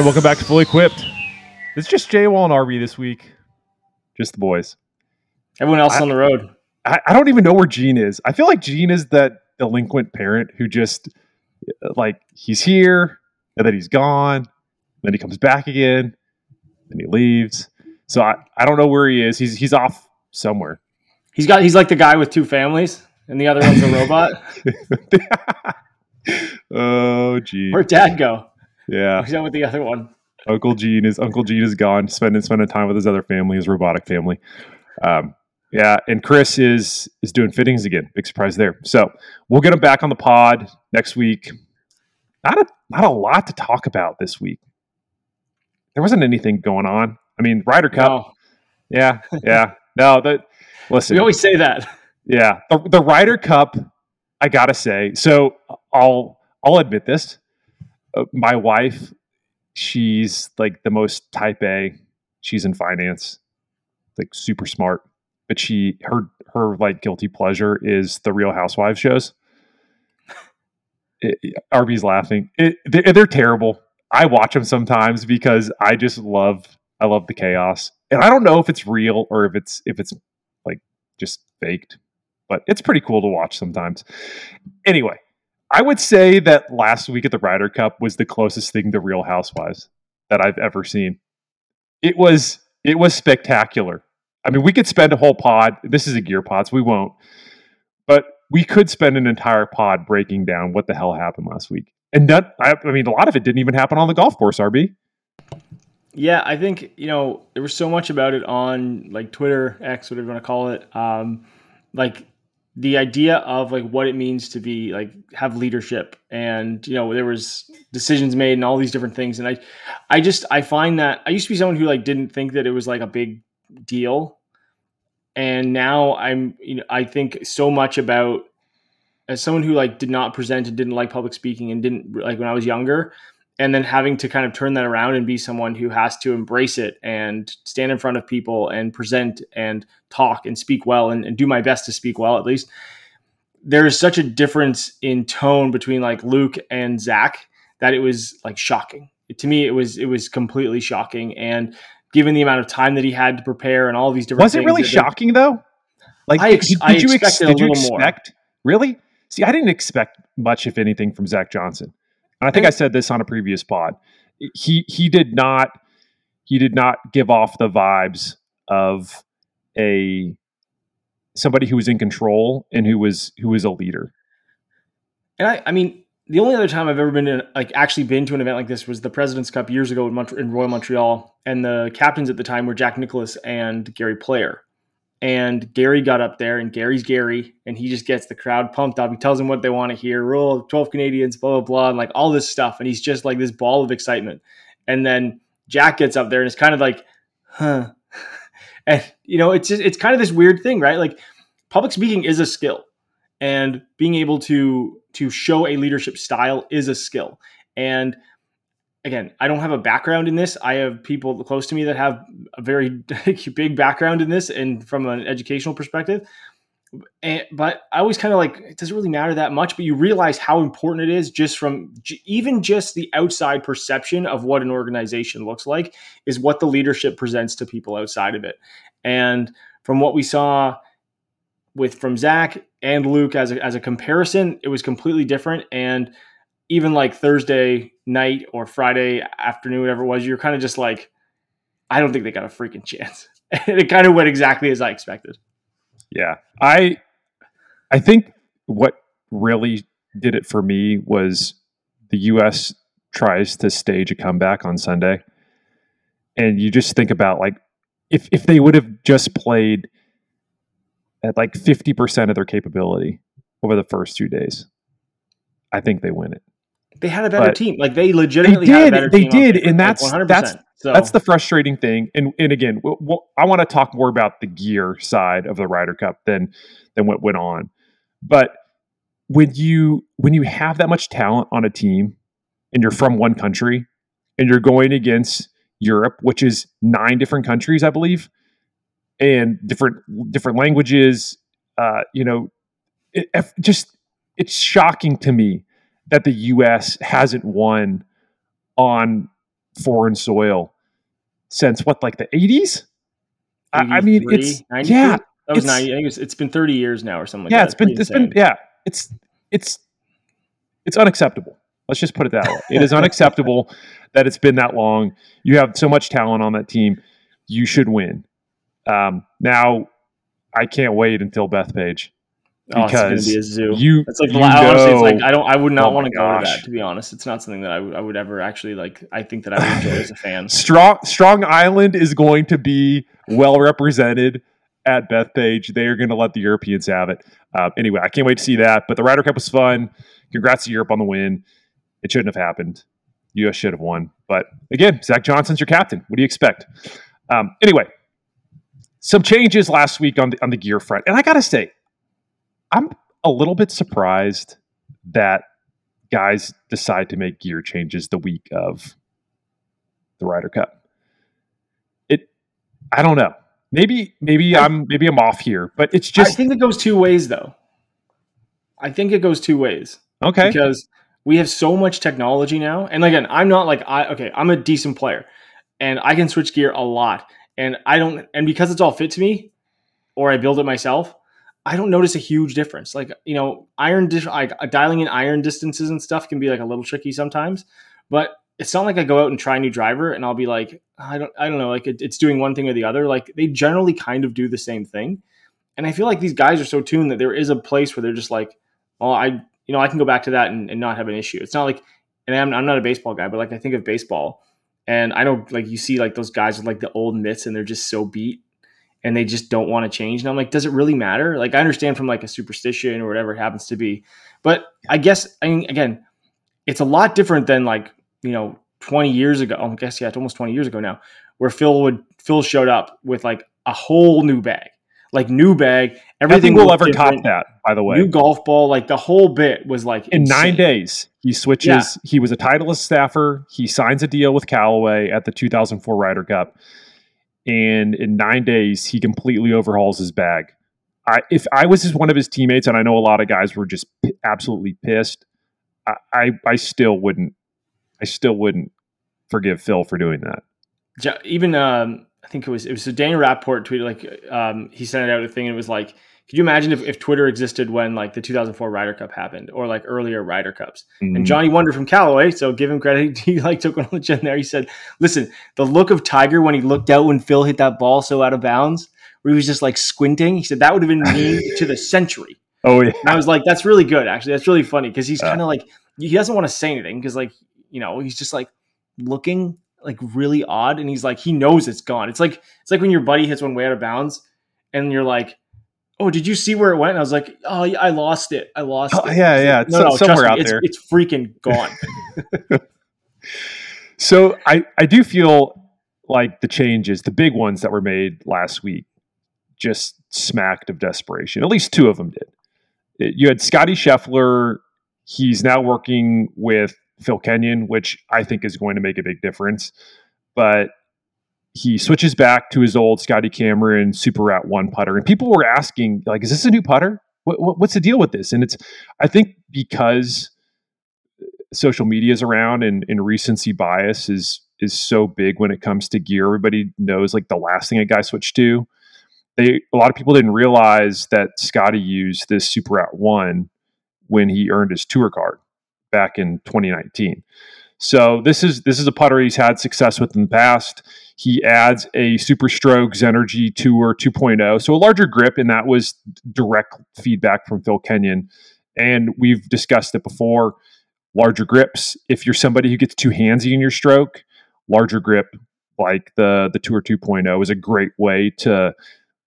And welcome back to Fully Equipped. It's just Jay Wall and RB this week. Just the boys. Everyone else I- on the road. I, I don't even know where Gene is. I feel like Gene is that delinquent parent who just like he's here and then he's gone, then he comes back again, then he leaves. So I, I don't know where he is. He's he's off somewhere. He's got he's like the guy with two families, and the other one's a robot. oh Gene. Where'd dad go? Yeah. He's out with the other one. Uncle Gene is Uncle Gene is gone, spending spending time with his other family, his robotic family. Um, yeah, and Chris is is doing fittings again. Big surprise there. So we'll get him back on the pod next week. Not a not a lot to talk about this week. There wasn't anything going on. I mean, Ryder Cup. No, Yeah, yeah. No, that listen. we always say that. Yeah, the, the Ryder Cup. I gotta say, so I'll I'll admit this. Uh, my wife, she's like the most Type A. She's in finance, like super smart. But she her her like guilty pleasure is the Real Housewives shows. RB's laughing. It, they're, they're terrible. I watch them sometimes because I just love I love the chaos, and I don't know if it's real or if it's if it's like just faked but it's pretty cool to watch sometimes. Anyway, I would say that last week at the Ryder Cup was the closest thing to Real Housewives that I've ever seen. It was it was spectacular. I mean, we could spend a whole pod. This is a gear pod, so we won't. But we could spend an entire pod breaking down what the hell happened last week. And that, I, I mean, a lot of it didn't even happen on the golf course, RB. Yeah, I think you know there was so much about it on like Twitter, X, whatever you want to call it. Um, like the idea of like what it means to be like have leadership, and you know there was decisions made and all these different things. And I, I just I find that I used to be someone who like didn't think that it was like a big deal, and now I'm you know I think so much about as someone who like did not present and didn't like public speaking and didn't like when I was younger and then having to kind of turn that around and be someone who has to embrace it and stand in front of people and present and talk and speak well and, and do my best to speak well at least there is such a difference in tone between like luke and zach that it was like shocking to me it was it was completely shocking and given the amount of time that he had to prepare and all these different Was it really shocking though? Like, I ex- did, you ex- expected a did you little more. really? See, I didn't expect much, if anything, from Zach Johnson. And I think I said this on a previous pod. He he did not he did not give off the vibes of a somebody who was in control and who was who was a leader. And I, I mean, the only other time I've ever been in, like actually been to an event like this was the President's Cup years ago in, Mont- in Royal Montreal, and the captains at the time were Jack Nicklaus and Gary Player. And Gary got up there, and Gary's Gary, and he just gets the crowd pumped up. He tells them what they want to hear, rule twelve Canadians, blah blah blah, and like all this stuff. And he's just like this ball of excitement. And then Jack gets up there, and it's kind of like, huh. And you know, it's just it's kind of this weird thing, right? Like public speaking is a skill and being able to to show a leadership style is a skill and again i don't have a background in this. I have people close to me that have a very big background in this and from an educational perspective. And, but i always kind of like it doesn't really matter that much but you realize how important it is just from j- even just the outside perception of what an organization looks like is what the leadership presents to people outside of it. And from what we saw with from Zach and Luke as a, as a comparison, it was completely different. And even like Thursday night or Friday afternoon, whatever it was, you're kind of just like, I don't think they got a freaking chance. And it kind of went exactly as I expected. Yeah. I I think what really did it for me was the US tries to stage a comeback on Sunday. And you just think about like if if they would have just played at like 50% of their capability over the first two days, I think they win it. They had a better But team. Like they legitimately had a did, they did, and like that's- 100%. that's- so, That's the frustrating thing. And and again, we'll, we'll, I want to talk more about the gear side of the Ryder Cup than than what went on. But when you when you have that much talent on a team and you're from one country and you're going against Europe, which is nine different countries, I believe, and different different languages, uh, you know, it, just it's shocking to me that the U.S. hasn't won on foreign soil since what, like the 80s? I, I mean, it's 92? yeah. That was 90. I think it's, it's been 30 years now or something like yeah, that. it's been, it's insane. been, yeah, it's, it's, it's unacceptable. Let's just put it that way. It is unacceptable that it's been that long. You have so much talent on that team. You should win. Um, now, I can't wait until Bethpage because oh, it's be a zoo. You, it's like you honestly, it's like I don't, I would not oh want to go to that. To be honest, it's not something that I would, I would ever actually like. I think that I would enjoy as a fan. Strong, Strong Island is going to be well represented at Bethpage. They are going to let the Europeans have it. Uh, anyway, I can't wait to see that. But the Ryder Cup was fun. Congrats to Europe on the win. It shouldn't have happened. U.S. should have won. But again, Zach Johnson's your captain. What do you expect? Um, anyway, some changes last week on the on the gear front, and I got to say, I'm a little bit surprised that guys decide to make gear changes the week of the Ryder Cup. It, I don't know. Maybe maybe I'm maybe I'm off here, but it's just. I think it goes two ways, though. I think it goes two ways. Okay. Because we have so much technology now, and again, I'm not like I okay. I'm a decent player, and I can switch gear a lot, and I don't, and because it's all fit to me, or I build it myself. I don't notice a huge difference. Like you know, iron like uh, dialing in iron distances and stuff can be like a little tricky sometimes, but it's not like I go out and try a new driver and I'll be like, I don't, I don't know, like it, it's doing one thing or the other. Like they generally kind of do the same thing, and I feel like these guys are so tuned that there is a place where they're just like, well, I, you know, I can go back to that and, and not have an issue. It's not like, and I'm, I'm not a baseball guy, but like I think of baseball, and I know like you see like those guys with like the old mitts and they're just so beat and they just don't want to change. And I'm like, does it really matter? Like I understand from like a superstition or whatever it happens to be, but I guess I mean again, it's a lot different than like you know 20 years ago. Oh, I guess yeah, it's almost 20 years ago now, where Phil would Phil showed up with like a whole new bag, like new bag. Everything will ever top that. By the way, new golf ball, like the whole bit was like in insane. nine days. He switches. Yeah. He was a Titleist staffer. He signs a deal with Callaway at the 2004 Ryder Cup, and in nine days, he completely overhauls his bag. I, if I was just one of his teammates, and I know a lot of guys were just p- absolutely pissed, I, I, I still wouldn't I still wouldn't forgive Phil for doing that. Even um, I think it was it was so Daniel Rapaport tweeted like um, he sent out a thing and it was like, could you imagine if, if Twitter existed when like the 2004 Ryder Cup happened or like earlier Ryder Cups? Mm-hmm. And Johnny Wunder from Callaway, so give him credit, he like took one on the chin there. He said, "Listen, the look of Tiger when he looked out when Phil hit that ball so out of bounds, where he was just like squinting. He said that would have been me to the century." Oh yeah. And I was like, that's really good, actually. That's really funny because he's uh, kind of like he doesn't want to say anything because like you know, he's just like looking like really odd and he's like he knows it's gone. It's like it's like when your buddy hits one way out of bounds and you're like, "Oh, did you see where it went?" And I was like, "Oh, I lost it. I lost oh, it." Yeah, yeah, no, no, somewhere out there. It's, it's freaking gone. so I I do feel like the changes, the big ones that were made last week, just smacked of desperation. At least two of them did. You had Scottie Scheffler. He's now working with Phil Kenyon, which I think is going to make a big difference. But he switches back to his old Scotty Cameron Super Rat One putter, and people were asking, like, "Is this a new putter? What, what, what's the deal with this?" And it's, I think, because social media is around and, and recency bias is is so big when it comes to gear. Everybody knows like the last thing a guy switched to. They a lot of people didn't realize that Scottie used this Super Rat One when he earned his tour card back in 2019. So this is this is a putter he's had success with in the past. He adds a SuperStroke Zenergy Tour 2.0, so a larger grip, and that was direct feedback from Phil Kenyon. And we've discussed it before. Larger grips. If you're somebody who gets too handsy in your stroke, larger grip like the the Tour 2.0 is a great way to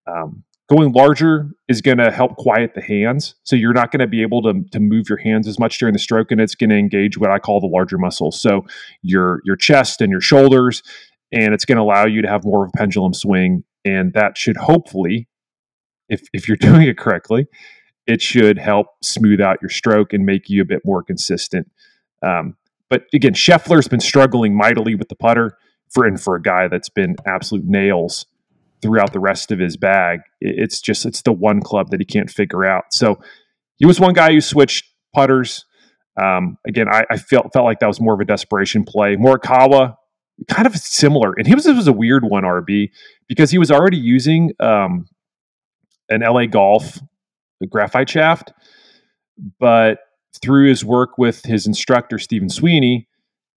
um, Going larger is going to help quiet the hands. So you're not going to be able to, to move your hands as much during the stroke, and it's going to engage what I call the larger muscles. So your your chest and your shoulders, and it's going to allow you to have more of a pendulum swing. And that should hopefully, if if you're doing it correctly, it should help smooth out your stroke and make you a bit more consistent. Um, but again, Scheffler's been struggling mightily with the putter for and for a guy that's been absolute nails throughout the rest of his bag. It's just it's the one club that he can't figure out. So he was one guy who switched putters. Um, again, I, I, felt felt like that was more of a desperation play. Morikawa kind of similar. And he was, was a weird one, RB, because he was already using um, an LA Golf graphite shaft, but through his work with his instructor, Stephen Sweeney,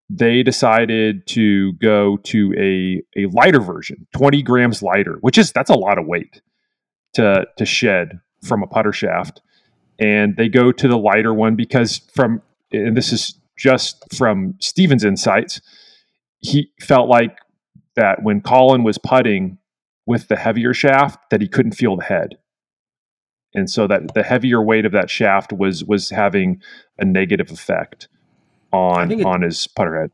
they decided to go to a, a lighter version, 20 grams lighter, which is that's a lot of weight to to shed from a putter shaft. And they go to the lighter one because from and this is just from Stephen's insights, he felt like that when Collin was putting with the heavier shaft, that he couldn't feel the head. And so that the heavier weight of that shaft was was having a negative effect on it, on his putter head.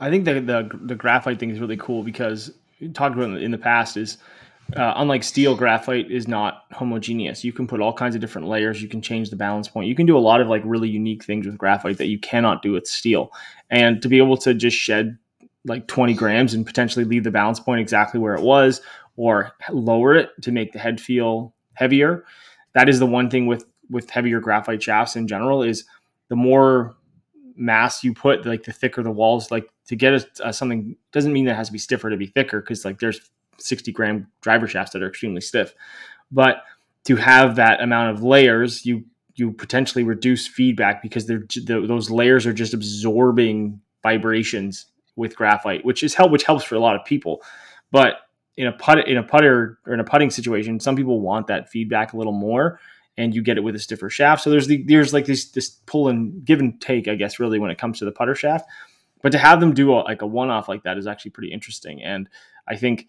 I think the, the the graphite thing is really cool because we talked about in the past is uh, unlike steel, graphite is not homogeneous. You can put all kinds of different layers. You can change the balance point. You can do a lot of like really unique things with graphite that you cannot do with steel. And to be able to just shed like 20 grams and potentially leave the balance point exactly where it was or lower it to make the head feel heavier. That is the one thing with with heavier graphite shafts in general is the more mass you put, like the thicker the walls. Like to get a, a something doesn't mean that has to be stiffer to be thicker because like there's 60 gram driver shafts that are extremely stiff. But to have that amount of layers, you you potentially reduce feedback because they're the, those layers are just absorbing vibrations with graphite, which is help which helps for a lot of people. But in a put in a putter or in a putting situation, some people want that feedback a little more, and you get it with a stiffer shaft. So there's the there's like this this pull and give and take, I guess, really when it comes to the putter shaft. But to have them do a, like a one off like that is actually pretty interesting, and I think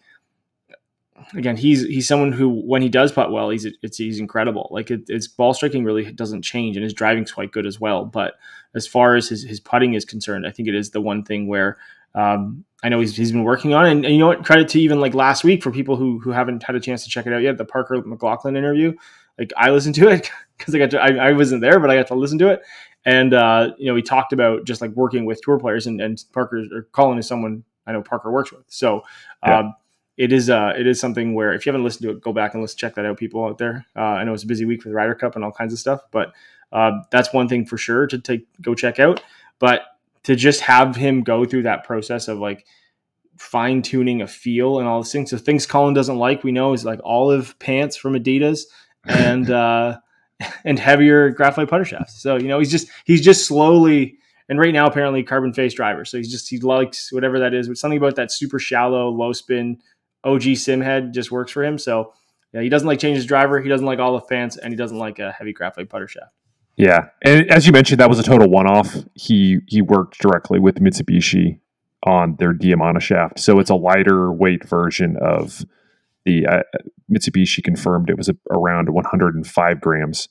again, he's he's someone who when he does putt well, he's it's he's incredible. Like it, ball striking really doesn't change, and his driving's quite good as well. But as far as his his putting is concerned, I think it is the one thing where um, I know he's, he's been working on. And, and, you know what? Credit to even like last week for people who who haven't had a chance to check it out yet. The Parker McLaughlin interview, like I listened to it because I got to, I, I, wasn't there, but I got to listen to it. And uh, you know, we talked about just like working with tour players, and, and Parker or Collin is someone I know Parker works with. So. Yeah. Um, it is uh it is something where if you haven't listened to it, go back and let's check that out, people out there. Uh, I know it's a busy week with Ryder Cup and all kinds of stuff, but uh, that's one thing for sure to take go check out. But to just have him go through that process of like fine tuning a feel and all these things. So things Collin doesn't like, we know, is like olive pants from Adidas and uh, and heavier graphite putter shafts. So you know he's just he's just slowly and right now apparently carbon face driver. So he's just he likes whatever that is. But something about that super shallow low spin OG sim head just works for him. So yeah, he doesn't like change his driver. He doesn't like all the fans, and he doesn't like a heavy graphite putter shaft. Yeah, and as you mentioned, that was a total one-off. He he worked directly with Mitsubishi on their Diamana shaft, so it's a lighter weight version of the uh, Mitsubishi. Confirmed it was a, around 105 grams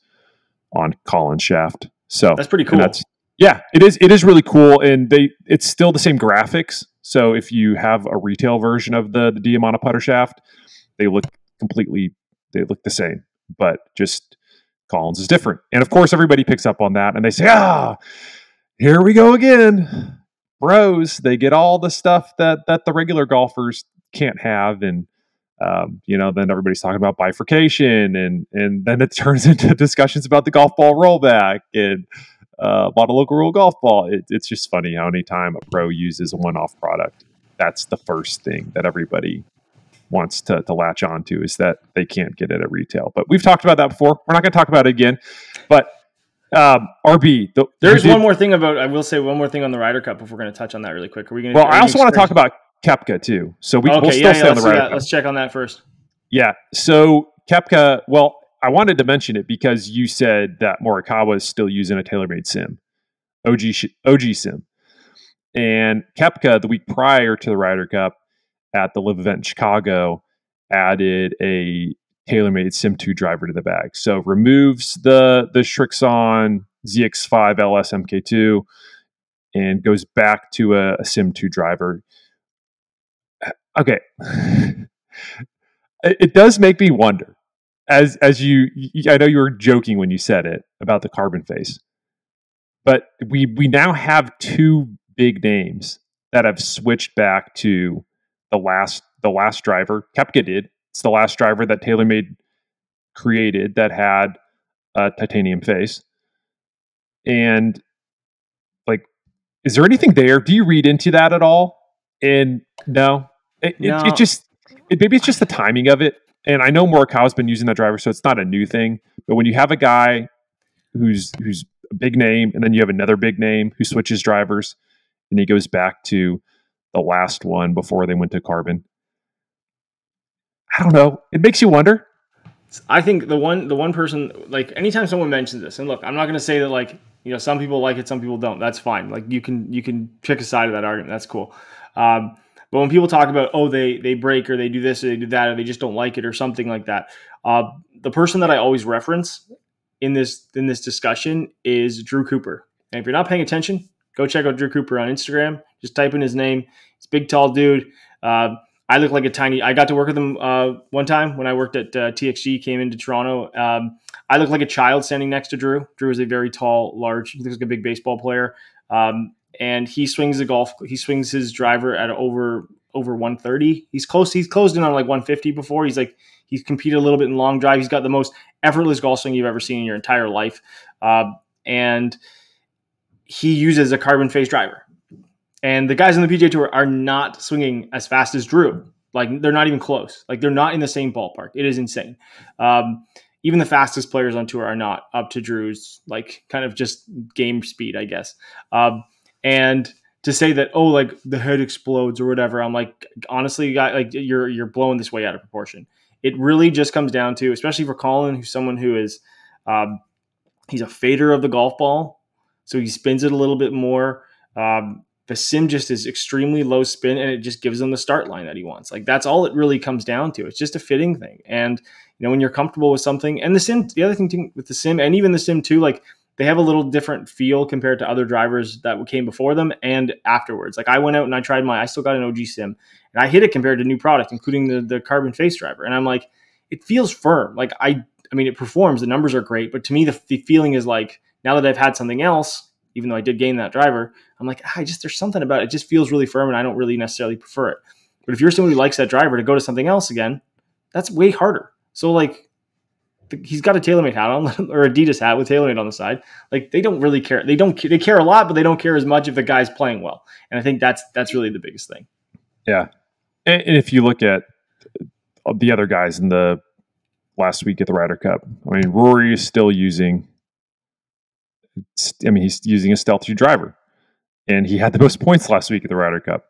on Collin's shaft. So that's pretty cool. That's yeah, it is. It is really cool, and they it's still the same graphics. So if you have a retail version of the the Diamana putter shaft, they look completely they look the same, but just Collin's is different. And of course, everybody picks up on that, and they say, "Ah, here we go again." Bros, they get all the stuff that that the regular golfers can't have, and um, you know, then everybody's talking about bifurcation, and and then it turns into discussions about the golf ball rollback and uh, bought a local rule golf ball. It, it's just funny how anytime a pro uses a one-off product, that's the first thing that everybody wants to, to latch on to is that they can't get it at retail. But we've talked about that before. We're not going to talk about it again. But um, RB, the, there's did, one more thing about. I will say one more thing on the Ryder Cup if we're going to touch on that really quick. Are we going? To? Well, I also want to talk about Koepka too. So we, okay, will still yeah, stay yeah, on the Cup. Let's check on that first. Yeah. So Koepka, well, I wanted to mention it because you said that Morikawa is still using a TaylorMade sim, OG OG sim, and Koepka the week prior to the Ryder Cup at the live event in Chicago added a TaylorMade Sim 2 driver to the bag. So removes the the Srixon ZX5 LS MK2 and goes back to a, a Sim 2 driver. Okay. it, does make me wonder. As as you I know you were joking when you said it about the carbon face. But we we now have two big names that have switched back to the last the last driver. Koepka did. It's the last driver that TaylorMade created that had a titanium face. And like, is there anything there? Do you read into that at all? And no, it, No. It, it just it, maybe it's just the timing of it. And I know Morikawa's been using that driver, so it's not a new thing. But when you have a guy who's who's a big name, and then you have another big name who switches drivers, and he goes back to the last one before they went to carbon. I don't know. It makes you wonder. I think the one the one person like anytime someone mentions this, and look, I'm not going to say that like you know some people like it, some people don't. That's fine. Like you can you can pick a side of that argument. That's cool. Um, but when people talk about oh they they break or they do this or they do that or they just don't like it or something like that, uh, the person that I always reference in this in this discussion is Drew Cooper. And if you're not paying attention, go check out Drew Cooper on Instagram. Just type in his name. He's big, tall dude. Uh, I look like a tiny. I got to work with him uh, one time when I worked at uh, TXG. Came into Toronto. Um, I look like a child standing next to Drew. Drew is a very tall, large. He looks like a big baseball player. Um, and he swings the golf. He swings his driver at over over 130. He's close. He's closed in on like 150 before. He's like he's competed a little bit in long drive. He's got the most effortless golf swing you've ever seen in your entire life. Uh, and he uses a carbon face driver. And the guys on the PGA Tour are not swinging as fast as Drew. Like they're not even close. Like they're not in the same ballpark. It is insane. Um, even the fastest players on tour are not up to Drew's like kind of just game speed, I guess. Um, and to say that oh like the head explodes or whatever, I'm like honestly, guy like you're you're blowing this way out of proportion. It really just comes down to, especially for Collin, who's someone who is um, he's a fader of the golf ball, so he spins it a little bit more. Um, the sim just is extremely low spin and it just gives him the start line that he wants. Like that's all it really comes down to. It's just a fitting thing. And you know, when you're comfortable with something and the sim, the other thing with the sim and even the sim too, like they have a little different feel compared to other drivers that came before them and afterwards. Like I went out and I tried my, I still got an OG sim and I hit it compared to new product, including the, the carbon face driver. And I'm like, it feels firm. Like I, I mean, it performs, the numbers are great, but to me, the, the feeling is like, now that I've had something else, even though I did gain that driver, I'm like, ah, I just there's something about it. It just feels really firm, and I don't really necessarily prefer it. But if you're someone who likes that driver to go to something else again, that's way harder. So like, he's got a TaylorMade hat on or Adidas hat with TaylorMade on the side. Like they don't really care. They don't. They care a lot, but they don't care as much if the guy's playing well. And I think that's that's really the biggest thing. Yeah, and, if you look at the other guys in the last week at the Ryder Cup, I mean, Rory is still using I mean, he's using a stealthy driver, and he had the most points last week at the Ryder Cup.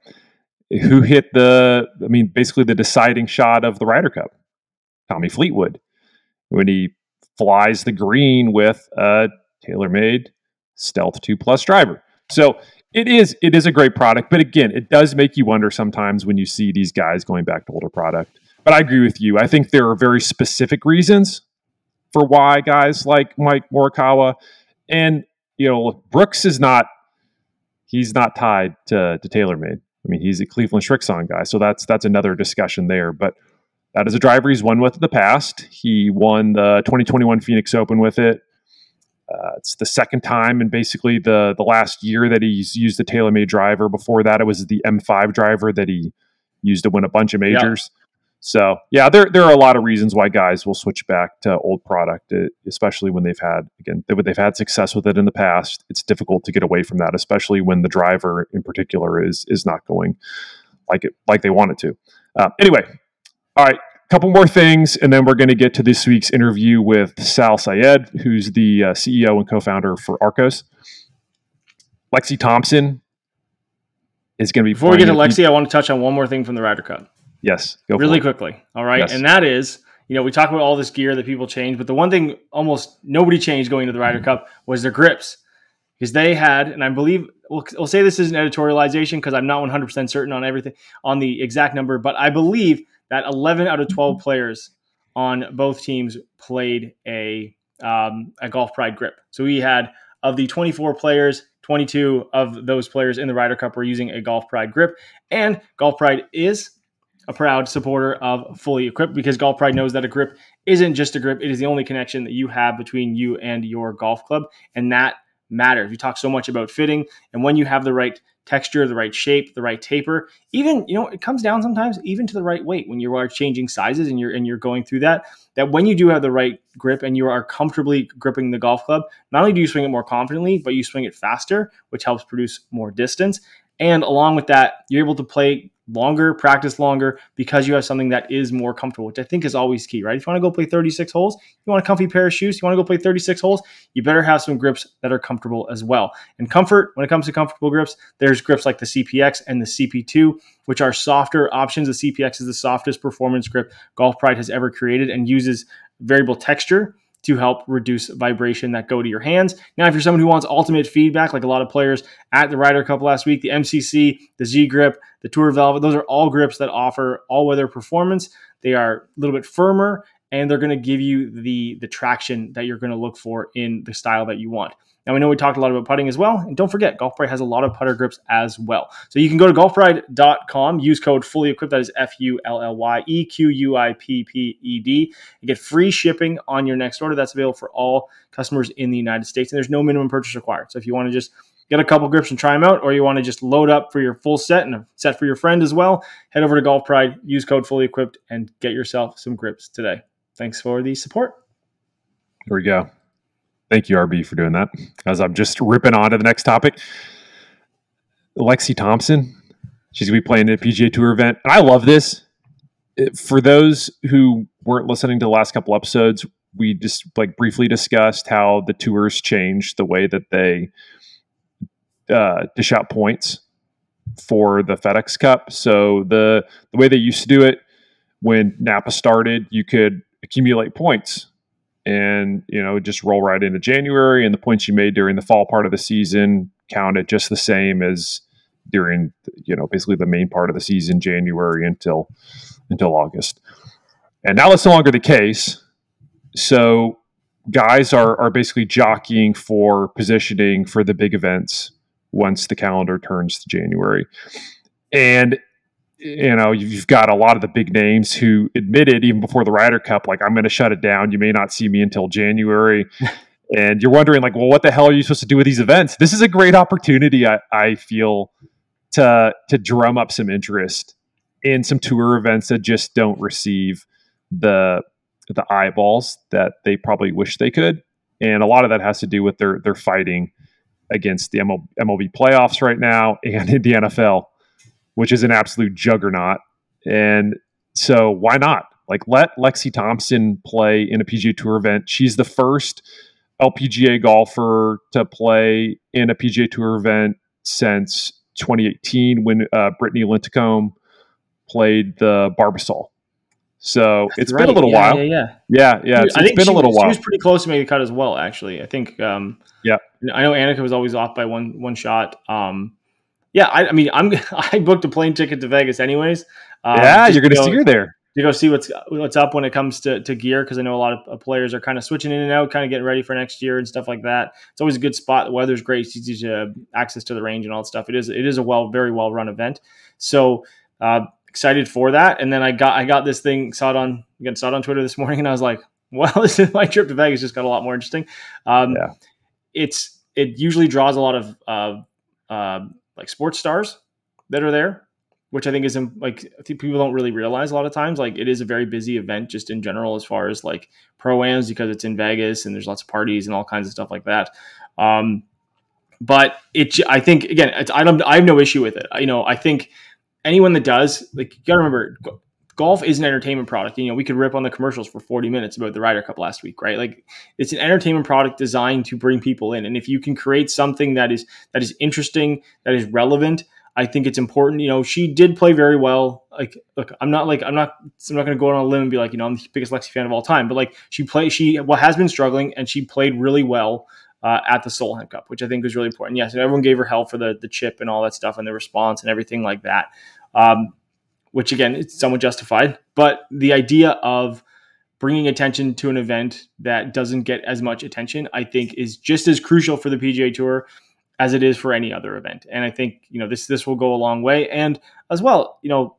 Who hit the, I mean, basically the deciding shot of the Ryder Cup? Tommy Fleetwood, when he flies the green with a TaylorMade Stealth 2 Plus driver. So it is it is a great product, but again, it does make you wonder sometimes when you see these guys going back to older product. But I agree with you. I think there are very specific reasons for why guys like Mike Morikawa and you know Brooks is not he's not tied to to TaylorMade. I mean, he's a Cleveland Srixon guy, so that's that's another discussion there. But that is a driver he's won with in the past. He won the 2021 Phoenix Open with it. Uh, it's the second time in basically the the last year that he's used the TaylorMade driver. Before that, it was the M5 driver that he used to win a bunch of majors. Yeah. So yeah, there there are a lot of reasons why guys will switch back to old product, uh, especially when they've had again they've had success with it in the past. It's difficult to get away from that, especially when the driver in particular is is not going like it like they want it to. Uh, anyway, all right, a couple more things, and then we're going to get to this week's interview with Sal Syed, who's the uh, CEO and co-founder for Arccos. Lexi Thompson is going to be. Before we get to Lexi, I want to touch on one more thing from the Ryder Cup. Yes, really quickly. All right, yes. and that is you know we talk about all this gear that people change, but the one thing almost nobody changed going to the Ryder Cup was their grips because they had, and I believe we'll, we'll say this is an editorialization because I'm not 100 percent certain on everything on the exact number, but I believe that 11 out of 12 players on both teams played a um, a Golf Pride grip. So we had of the 24 players, 22 of those players in the Ryder Cup were using a Golf Pride grip, and Golf Pride is a proud supporter of Fully Equipped because Golf Pride knows that a grip isn't just a grip, it is the only connection that you have between you and your golf club. And that matters. We talk so much about fitting, and when you have the right texture, the right shape, the right taper, even, you know, it comes down sometimes even to the right weight when you are changing sizes and you're and you're going through that, that when you do have the right grip and you are comfortably gripping the golf club, not only do you swing it more confidently, but you swing it faster, which helps produce more distance. And along with that, you're able to play longer, practice longer because you have something that is more comfortable, which I think is always key, right? If you want to go play 36 holes, you want a comfy pair of shoes, you want to go play 36 holes, you better have some grips that are comfortable as well. And comfort, when it comes to comfortable grips, there's grips like the CPX and the CP2, which are softer options. The CPX is the softest performance grip Golf Pride has ever created and uses variable texture to help reduce vibration that go to your hands. Now, if you're someone who wants ultimate feedback, like a lot of players at the Ryder Cup last week, the MCC, the Z Grip, the Tour Velvet, those are all grips that offer all weather performance. They are a little bit firmer and they're going to give you the the traction that you're going to look for in the style that you want. Now we know we talked a lot about putting as well, and don't forget, Golf Pride has a lot of putter grips as well. So you can go to golfpride.com, use code fully equipped, that is F U L L Y E Q U I P P E D, and get free shipping on your next order. That's available for all customers in the United States, and there's no minimum purchase required. So if you want to just get a couple grips and try them out, or you want to just load up for your full set and a set for your friend as well, head over to Golf Pride, use code fully equipped, and get yourself some grips today. Thanks for the support. Here we go. Thank you, RB, for doing that. As I'm just ripping on to the next topic, Lexi Thompson, she's going to be playing at a PGA Tour event. And I love this. For those who weren't listening to the last couple episodes, we just like briefly discussed how the tours changed the way that they uh, dish out points for the FedEx Cup. So the the way they used to do it when Napa started, you could accumulate points and you know just roll right into January and the points you made during the fall part of the season counted just the same as during you know basically the main part of the season January until until August. And now that's no longer the case. So guys are are basically jockeying for positioning for the big events once the calendar turns to January. And you know, you've got a lot of the big names who admitted even before the Ryder Cup, like, I'm going to shut it down. You may not see me until January. and you're wondering, like, well, what the hell are you supposed to do with these events? This is a great opportunity, I, I feel, to to drum up some interest in some tour events that just don't receive the the eyeballs that they probably wish they could. And a lot of that has to do with their their fighting against the MLB playoffs right now and in the NFL which is an absolute juggernaut. And so why not? Like let Lexi Thompson play in a PGA Tour event. She's the first LPGA golfer to play in a PGA Tour event since 2018 when uh, Brittany Lincicome played the Barbasol. So That's it's right. been a little yeah, while. Yeah, yeah, yeah. yeah it's, it's been a little while. She was pretty close to making the cut as well. Actually, I think. Um, yeah, I know Annika was always off by one one shot. Um, yeah, I, I, mean, I'm I booked a plane ticket to Vegas anyways. Um, yeah, you're going to see her there to go see what's what's up when it comes to, to gear because I know a lot of players are kind of switching in and out, kind of getting ready for next year and stuff like that. It's always a good spot. The weather's great, it's easy to access to the range and all that stuff. It is it is a well very well run event. So uh, excited for that. And then I got I got this thing saw it on again saw it on Twitter this morning, and I was like, well, this is my trip to Vegas just got a lot more interesting. Um, yeah. It's it usually draws a lot of uh, uh, like sports stars that are there, which I think is like I think people don't really realize a lot of times. Like it is a very busy event just in general as far as like pro-ams because it's in Vegas and there's lots of parties and all kinds of stuff like that. Um, but it, I think again, I don't, I have no issue with it. You know, I think anyone that does, like, you gotta remember, golf is an entertainment product. You know, we could rip on the commercials for 40 minutes about the Ryder Cup last week, right? Like it's an entertainment product designed to bring people in. And if you can create something that is that is interesting, that is relevant, I think it's important. You know, she did play very well. Like, look, I'm not like I'm not I'm not going to go on a limb and be like, you know, I'm the biggest Lexi fan of all time. But like, she played. She well has been struggling, and she played really well uh, at the Solheim Cup, which I think was really important. Yes, and everyone gave her hell for the the chip and all that stuff and the response and everything like that. Um, which again, it's somewhat justified. But the idea of bringing attention to an event that doesn't get as much attention, I think, is just as crucial for the PGA Tour as it is for any other event. And I think you know this this will go a long way. And as well, you know,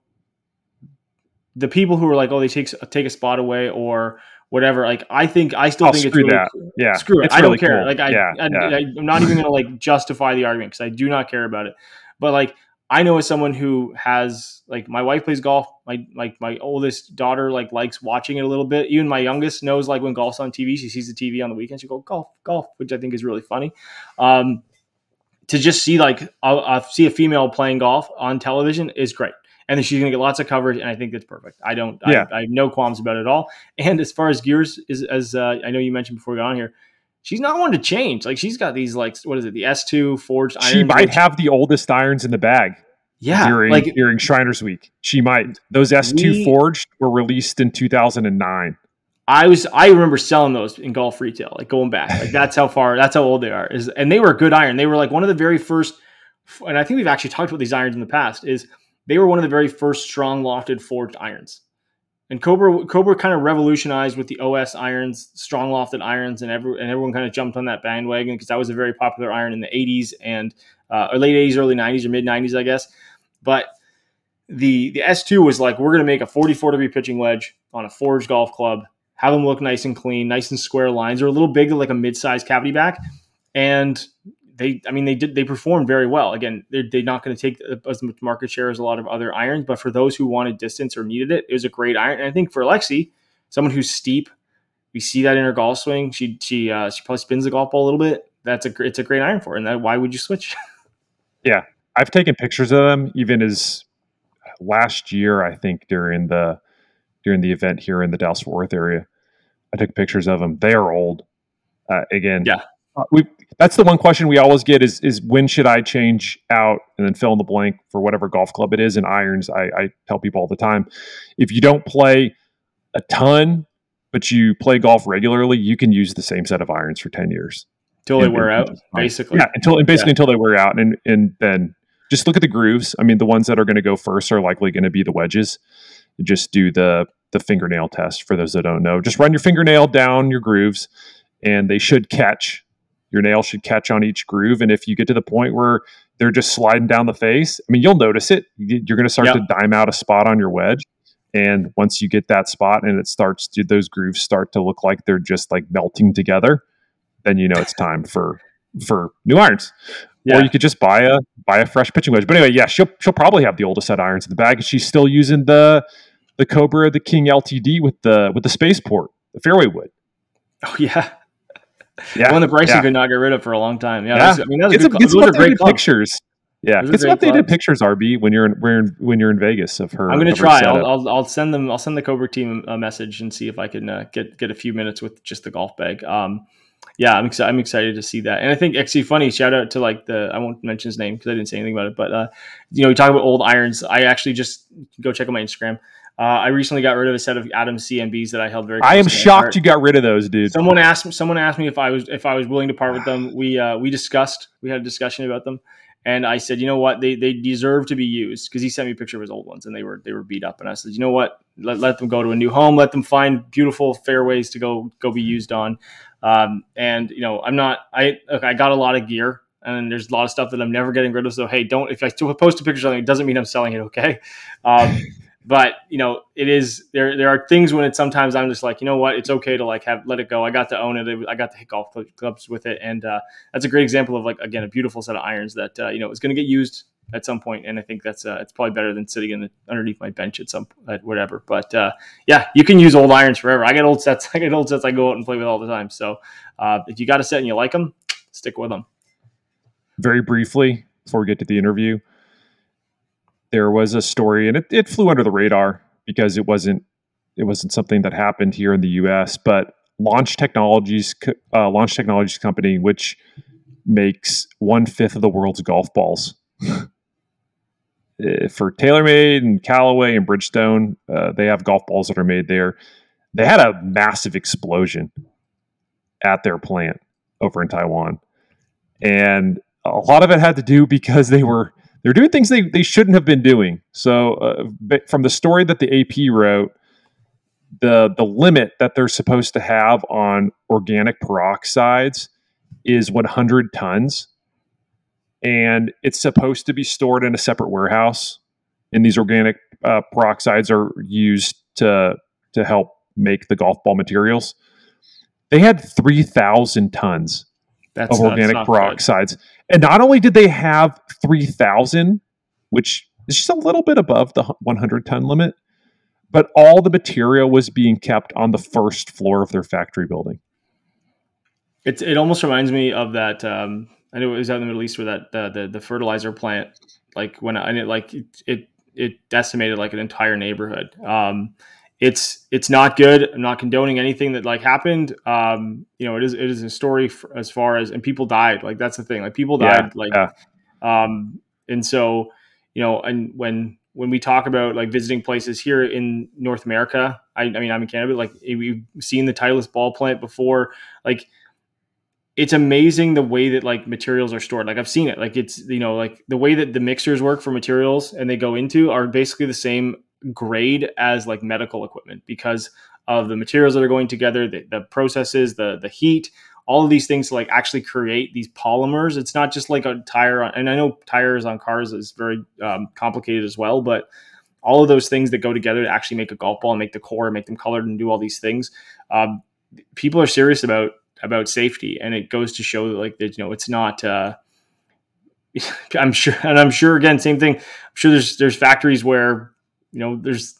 the people who are like, oh, they take take a spot away or whatever. Like I think I still I'll think it's really that. Cool. Yeah, screw it. I really don't care. Cool. Like I, yeah, I, yeah. I, I'm not even gonna like justify the argument because I do not care about it. But like I know as someone who has like my wife plays golf. My like my oldest daughter like likes watching it a little bit. Even my youngest knows like when golf's on TV, she sees the TV on the weekend. She go golf, golf, which I think is really funny. Um, to just see like I'll see a female playing golf on television is great and then she's going to get lots of coverage, and I think that's perfect. I don't, yeah. I, I, have no qualms about it at all. And as far as gears is, as uh, I know you mentioned before we got on here, she's not one to change. Like she's got these like what is it, the S two forged She might have the oldest irons in the bag. Yeah, during like, during Shriners Week, she might. Those S two forged were released in two thousand and nine. I was I remember selling those in golf retail, like going back. Like that's how far that's how old they are. Is and they were a good iron. They were like one of the very first and I think we've actually talked about these irons in the past, is they were one of the very first strong lofted forged irons. And Cobra Cobra kind of revolutionized with the OS irons, strong lofted irons, and every, and everyone kind of jumped on that bandwagon because that was a very popular iron in the 80s and uh, or late 80s, early 90s, or mid 90s, I guess. But the the S2 was like we're going to make a 44 degree pitching wedge on a forged golf club, have them look nice and clean, nice and square lines. They're a little big, like a mid sized cavity back, and they, I mean, they did, they performed very well. Again, they're, they're not going to take as much market share as a lot of other irons, but for those who wanted distance or needed it, it was a great iron. And I think for Lexi, someone who's steep, we see that in her golf swing. She, she, uh, she probably spins the golf ball a little bit. That's a, it's a great iron for her. And that, why would you switch? yeah. I've taken pictures of them even as last year, I think during the, during the event here in the Dallas Fort Worth area. I took pictures of them. They are old. Uh, again, yeah, uh, we that's the one question we always get is is when should I change out and then fill in the blank for whatever golf club it is. And irons, I, I tell people all the time, if you don't play a ton, but you play golf regularly, you can use the same set of irons for ten years until they wear out. Basically, yeah, until basically yeah. until they wear out, and and then just look at the grooves. I mean, the ones that are going to go first are likely going to be the wedges. Just do the the fingernail test for those that don't know. Just run your fingernail down your grooves, and they should catch your nail should catch on each groove. And if you get to the point where they're just sliding down the face, I mean, you'll notice it. You're going to start yep. to dime out a spot on your wedge. And once you get that spot and it starts to, those grooves start to look like they're just like melting together, then you know it's time for, for new irons. Yeah. Or you could just buy a, buy a fresh pitching wedge. But anyway, yeah, she'll, she'll probably have the oldest set of irons in the bag. She's still using the, the Cobra, the King LTD with the, with the spaceport, the fairway wood. Oh yeah. Yeah, one that Bryson yeah. could not get rid of for a long time. Yeah, yeah. I mean, that's a a, those are great pictures. Yeah, get they did pictures, RB, when you're in, when, when you're in Vegas of her. I'm going to try. I'll, I'll, I'll, send them. I'll send the Cobra team a message and see if I can uh, get get a few minutes with just the golf bag. Um, yeah, I'm excited. I'm excited to see that. And I think actually funny. Shout out to like the I won't mention his name because I didn't say anything about it. But uh, you know, we talk about old irons. I actually just go check out my Instagram. Uh, I recently got rid of a set of Adam CMBs that I held very. I am shocked you got rid of those, dude. Someone asked me. Someone asked me if I was if I was willing to part with them. We uh, we discussed. We had a discussion about them, and I said, you know what, they they deserve to be used because he sent me a picture of his old ones and they were they were beat up, and I said, you know what, let, let them go to a new home. Let them find beautiful fairways to go go be used on. Um, and you know, I'm not. I look, I got a lot of gear and there's a lot of stuff that I'm never getting rid of. So hey, don't if I post a picture of something, it doesn't mean I'm selling it. Okay. Um, but you know it is there there are things when it's sometimes i'm just like you know what? It's okay to like have let it go. I got to own it. I got to hit golf clubs with it. And uh, that's a great example of like again a beautiful set of irons that uh, you know is going to get used at some point. And i think that's uh, it's probably better than sitting in the, underneath my bench at some at whatever. But uh, yeah you can use old irons forever. I get old sets. I get old sets i go out and play with all the time. So uh, if you got a set and you like them stick with them very briefly before we get to the interview there was a story, and it, it flew under the radar because it wasn't it wasn't something that happened here in the U.S. But Launch Technologies, uh, Launch Technologies company, which makes one fifth of the world's golf balls. Eh, for TaylorMade and Callaway and Bridgestone, uh, they have golf balls that are made there. They had a massive explosion at their plant over in Taiwan, and a lot of it had to do because they were they're doing things they, they shouldn't have been doing. So, uh, from the story that the AP wrote, the the limit that they're supposed to have on organic peroxides is 100 tons, and it's supposed to be stored in a separate warehouse. And these organic uh, peroxides are used to to help make the golf ball materials. They had 3,000 tons that's, of organic peroxides. Good. And not only did they have 3,000, which is just a little bit above the 100 ton limit, but all the material was being kept on the first floor of their factory building. It's, it almost reminds me of that. Um, I know it was out in the Middle East where that the the, the fertilizer plant like when and it like it, it it decimated like an entire neighborhood. Um, it's it's not good. I'm not condoning anything that like happened. Um, you know, it is it is a story as far as and people died. Like that's the thing. Like people died. Yeah, like, yeah. um, and so you know, and when when we talk about like visiting places here in North America, I, I mean, I'm in Canada. Like we've seen the Titleist ball plant before. Like it's amazing the way that like materials are stored. Like I've seen it. Like it's you know like the way that the mixers work for materials and they go into are basically the same grade as like medical equipment because of the materials that are going together, the, the processes, the the heat, all of these things to like actually create these polymers. It's not just like a tire, on, and I know tires on cars is very um, complicated as well, but all of those things that go together to actually make a golf ball and make the core, and make them colored, and do all these things. Um, people are serious about about safety, and it goes to show that like that you know it's not. Uh, I'm sure, and I'm sure again, same thing. I'm sure there's there's factories where you know there's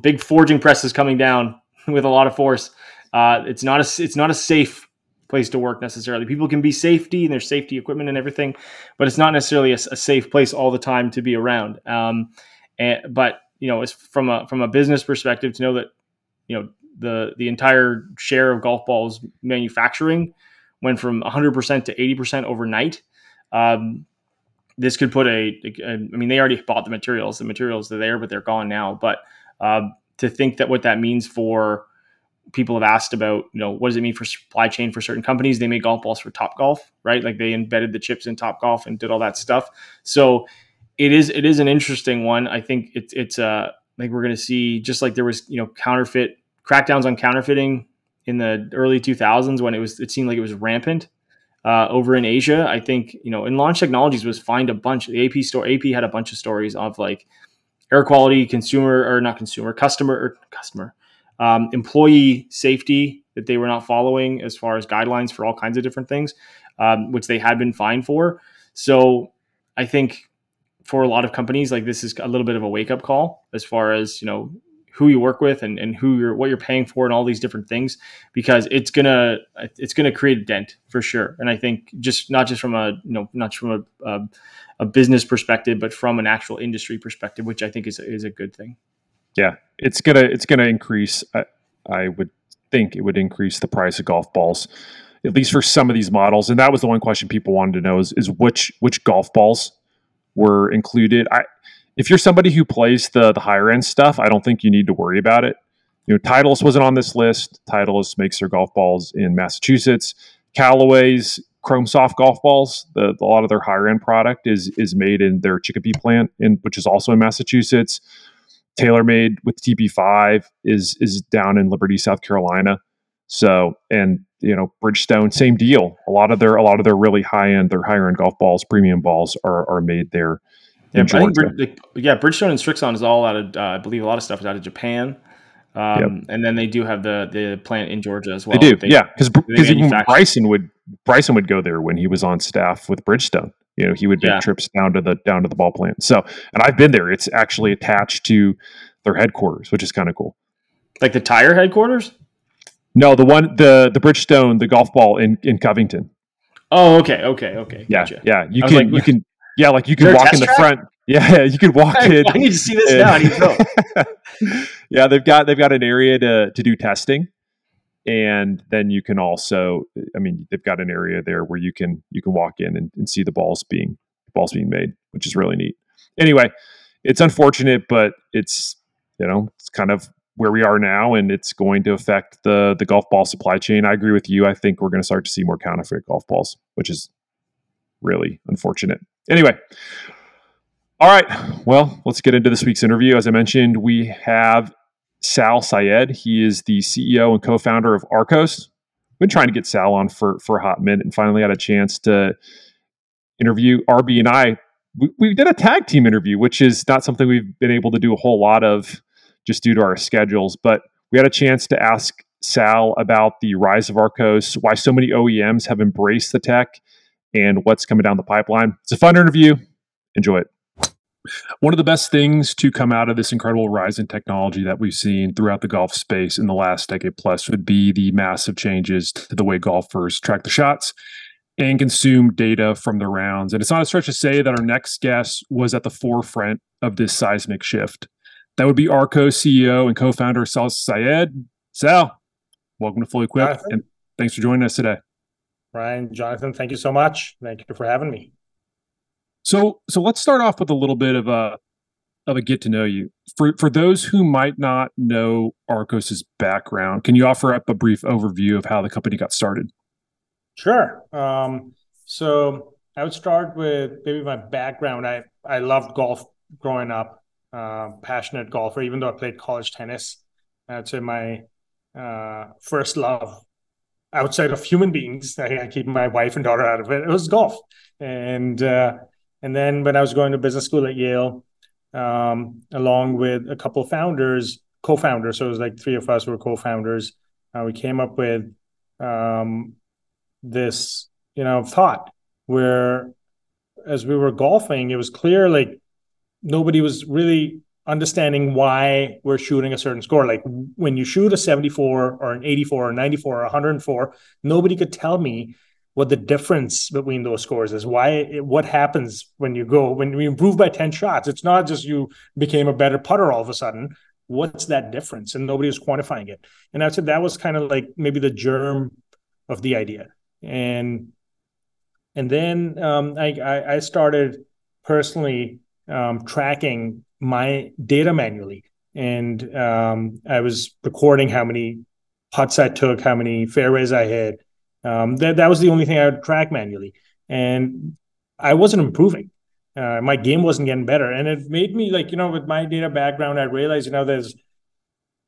big forging presses coming down with a lot of force. Uh, it's not a it's not a safe place to work necessarily. People can be safety and there's safety equipment and everything, but it's not necessarily a, a safe place all the time to be around. Um, and, but you know, it's from a from a business perspective to know that you know the the entire share of golf balls manufacturing went from 100% to 80% overnight. Um, this could put a, a, I mean, they already bought the materials. The materials are there, but they're gone now. But um, to think that what that means for people have asked about, you know, what does it mean for supply chain for certain companies? They made golf balls for Topgolf, right? Like they embedded the chips in Topgolf and did all that stuff. So it is it is an interesting one. I think it's it's uh like we're to see just like there was you know counterfeit crackdowns on counterfeiting in the early 2000s when it was it seemed like it was rampant uh, over in Asia. I think you know, in Launch Technologies was find a bunch. The AP store AP had a bunch of stories of like air quality, consumer or not consumer, customer or customer, um, employee safety that they were not following as far as guidelines for all kinds of different things, um, which they had been fined for. So I think for a lot of companies, like this is a little bit of a wake up call as far as you know who you work with and, and who you're what you're paying for and all these different things because it's gonna it's gonna create a dent for sure. And i think just not just from a you know not from a, a, a business perspective but from an actual industry perspective which i think is, is a good thing. Yeah. It's gonna it's gonna increase I, I would think it would increase the price of golf balls at least for some of these models. And that was the one question people wanted to know is, is which which golf balls were included? I if you're somebody who plays the the higher end stuff, I don't think you need to worry about it. You know, Titleist wasn't on this list. Titleist makes their golf balls in Massachusetts. Callaway's Chrome Soft golf balls, the, a lot of their higher end product is is made in their Chicopee plant, in which is also in Massachusetts. TaylorMade with TP5 is is down in Liberty, South Carolina. So, and you know, Bridgestone, same deal. A lot of their a lot of their really high end, their higher end golf balls, premium balls are are made there yeah, I think like, yeah, Bridgestone and Srixon is all out of uh, I believe a lot of stuff is out of Japan. Um, yep. And then they do have the the plant in Georgia as well. They do, they, yeah, because Bryson would Bryson would go there when he was on staff with Bridgestone. You know, he would make yeah. trips down to the down to the ball plant. So, and I've been there. It's actually attached to their headquarters, which is kind of cool. Like the tire headquarters? No, the one the the Bridgestone, the golf ball in in Covington. Oh, okay, okay, okay. Yeah, gotcha. yeah. You can like, you can yeah, like you could walk in the track? front. Yeah, you could walk I, in. I need to see this and, now. I need to yeah, they've got they've got an area to to do testing, and then you can also, I mean, they've got an area there where you can you can walk in and, and see the balls being balls being made, which is really neat. Anyway, it's unfortunate, but it's you know it's kind of where we are now, and it's going to affect the the golf ball supply chain. I agree with you. I think we're going to start to see more counterfeit golf balls, which is really unfortunate. Anyway, all right. Well, let's get into this week's interview. As I mentioned, we have Sal Syed. He is the CEO and co-founder of Arccos. Been trying to get Sal on for for a hot minute, and finally had a chance to interview RB and I. We, we did a tag team interview, which is not something we've been able to do a whole lot of just due to our schedules. But we had a chance to ask Sal about the rise of Arccos, why so many OEMs have embraced the tech, and what's coming down the pipeline. It's a fun interview. Enjoy it. One of the best things to come out of this incredible rise in technology that we've seen throughout the golf space in the last decade plus would be the massive changes to the way golfers track the shots and consume data from the rounds. And it's not a stretch to say that our next guest was at the forefront of this seismic shift. That would be Arccos CEO and co-founder Sal Syed. Sal, welcome to Fully Equipped, Jonathan. and thanks for joining us today. Ryan, Jonathan, thank you so much. Thank you for having me. So, so let's start off with a little bit of a of a get to know you. For for those who might not know Arccos's background, can you offer up a brief overview of how the company got started? Sure. Um, so I would start with maybe my background. I I loved golf growing up. Uh, passionate golfer, even though I played college tennis. I'd say my uh, first love outside of human beings. I, I, keep my wife and daughter out of it. It was golf, and uh, and then when I was going to business school at Yale, um, along with a couple founders, co-founders. So it was like three of us were co-founders. Uh, we came up with um, this, you know, thought where, as we were golfing, it was clear like nobody was really understanding why we're shooting a certain score. Like when you shoot a 74 or an 84 or 94 or 104, nobody could tell me what the difference between those scores is. Why what happens when you go when we improve by 10 shots? It's not just you became a better putter all of a sudden. What's that difference? And nobody was quantifying it. And i said that was kind of like maybe the germ of the idea. And and then um, I, I started personally um, tracking my data manually. And um, i was recording how many putts i took how many fairways i hit. Um, that that was the only thing I would track manually, and I wasn't improving. Uh, my game wasn't getting better, and it made me like you know with my data background, I realized you know there's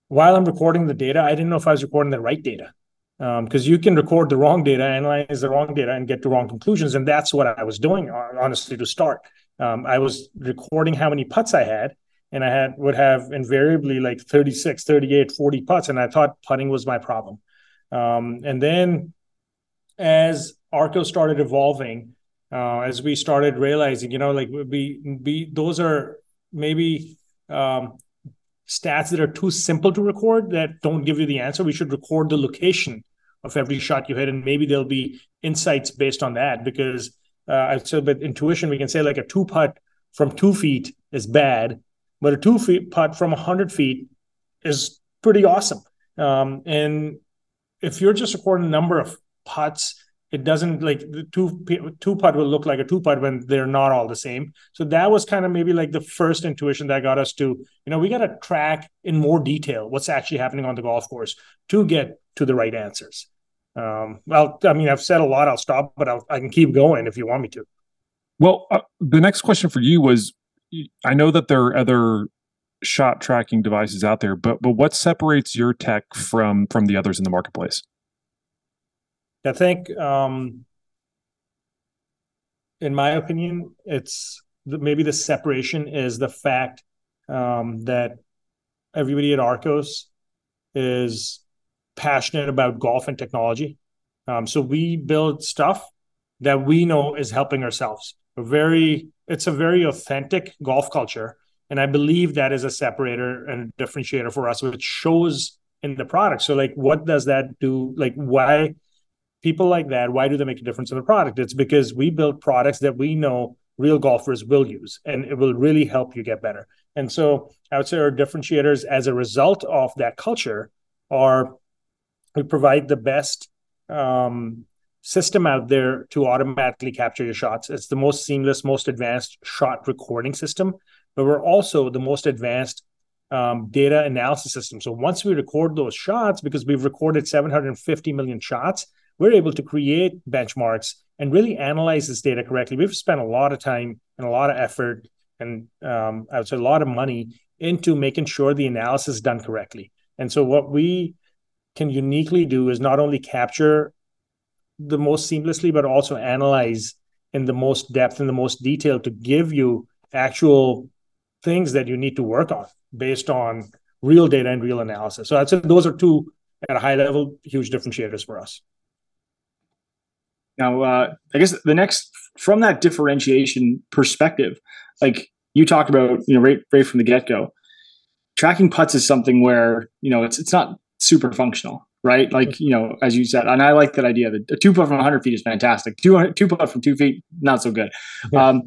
while I'm recording the data, I didn't know if I was recording the right data. Because um, you can record the wrong data, analyze the wrong data, and get the wrong conclusions, and that's what I was doing honestly to start. Um, I was recording how many putts I had, and I had would have invariably like 36, 38, 40 putts, and I thought putting was my problem. Um, and then as Arccos started evolving, uh, as we started realizing, you know, like we, we those are maybe um, stats that are too simple to record that don't give you the answer. We should record the location of every shot you hit, and maybe there'll be insights based on that. Because uh, so, with intuition, we can say like a two putt from two feet is bad, but a two feet putt from hundred feet is pretty awesome. Um, and if you're just recording a number of putts it doesn't like the two two putt will look like a two putt when they're not all the same. So that was kind of maybe like the first intuition that got us to you know we got to track in more detail what's actually happening on the golf course to get to the right answers um, well i mean i've said a lot i'll stop but I'll, i can keep going if you want me to. Well uh, the next question for you was i know that there are other shot tracking devices out there but but what separates your tech from from the others in the marketplace? I think, um, in my opinion, it's maybe the separation is the fact um, that everybody at Arccos is passionate about golf and technology. Um, so we build stuff that we know is helping ourselves. A very, it's a very authentic golf culture, and I believe that is a separator and a differentiator for us, which shows in the product. So, like, what does that do? Like, why? people like that, why do they make a difference in the product? It's because we build products that we know real golfers will use and it will really help you get better. And so I would say our differentiators as a result of that culture are we provide the best um, system out there to automatically capture your shots. It's the most seamless, most advanced shot recording system, but we're also the most advanced um, data analysis system. So once we record those shots, because we've recorded 750 million shots, we're able to create benchmarks and really analyze this data correctly. We've spent a lot of time and a lot of effort and um, I would say a lot of money into making sure the analysis is done correctly. And so what we can uniquely do is not only capture the most seamlessly, but also analyze in the most depth and the most detail to give you actual things that you need to work on based on real data and real analysis. So I'd say those are two at a high level huge differentiators for us. Now, uh, I guess the next from that differentiation perspective, like you talked about, you know, right, right from the get go, tracking putts is something where you know it's it's not super functional. right? Like you know, as you said, and I like that idea. That a two putt from 100 feet is fantastic. Two two putt from two feet, not so good. Yeah. Um,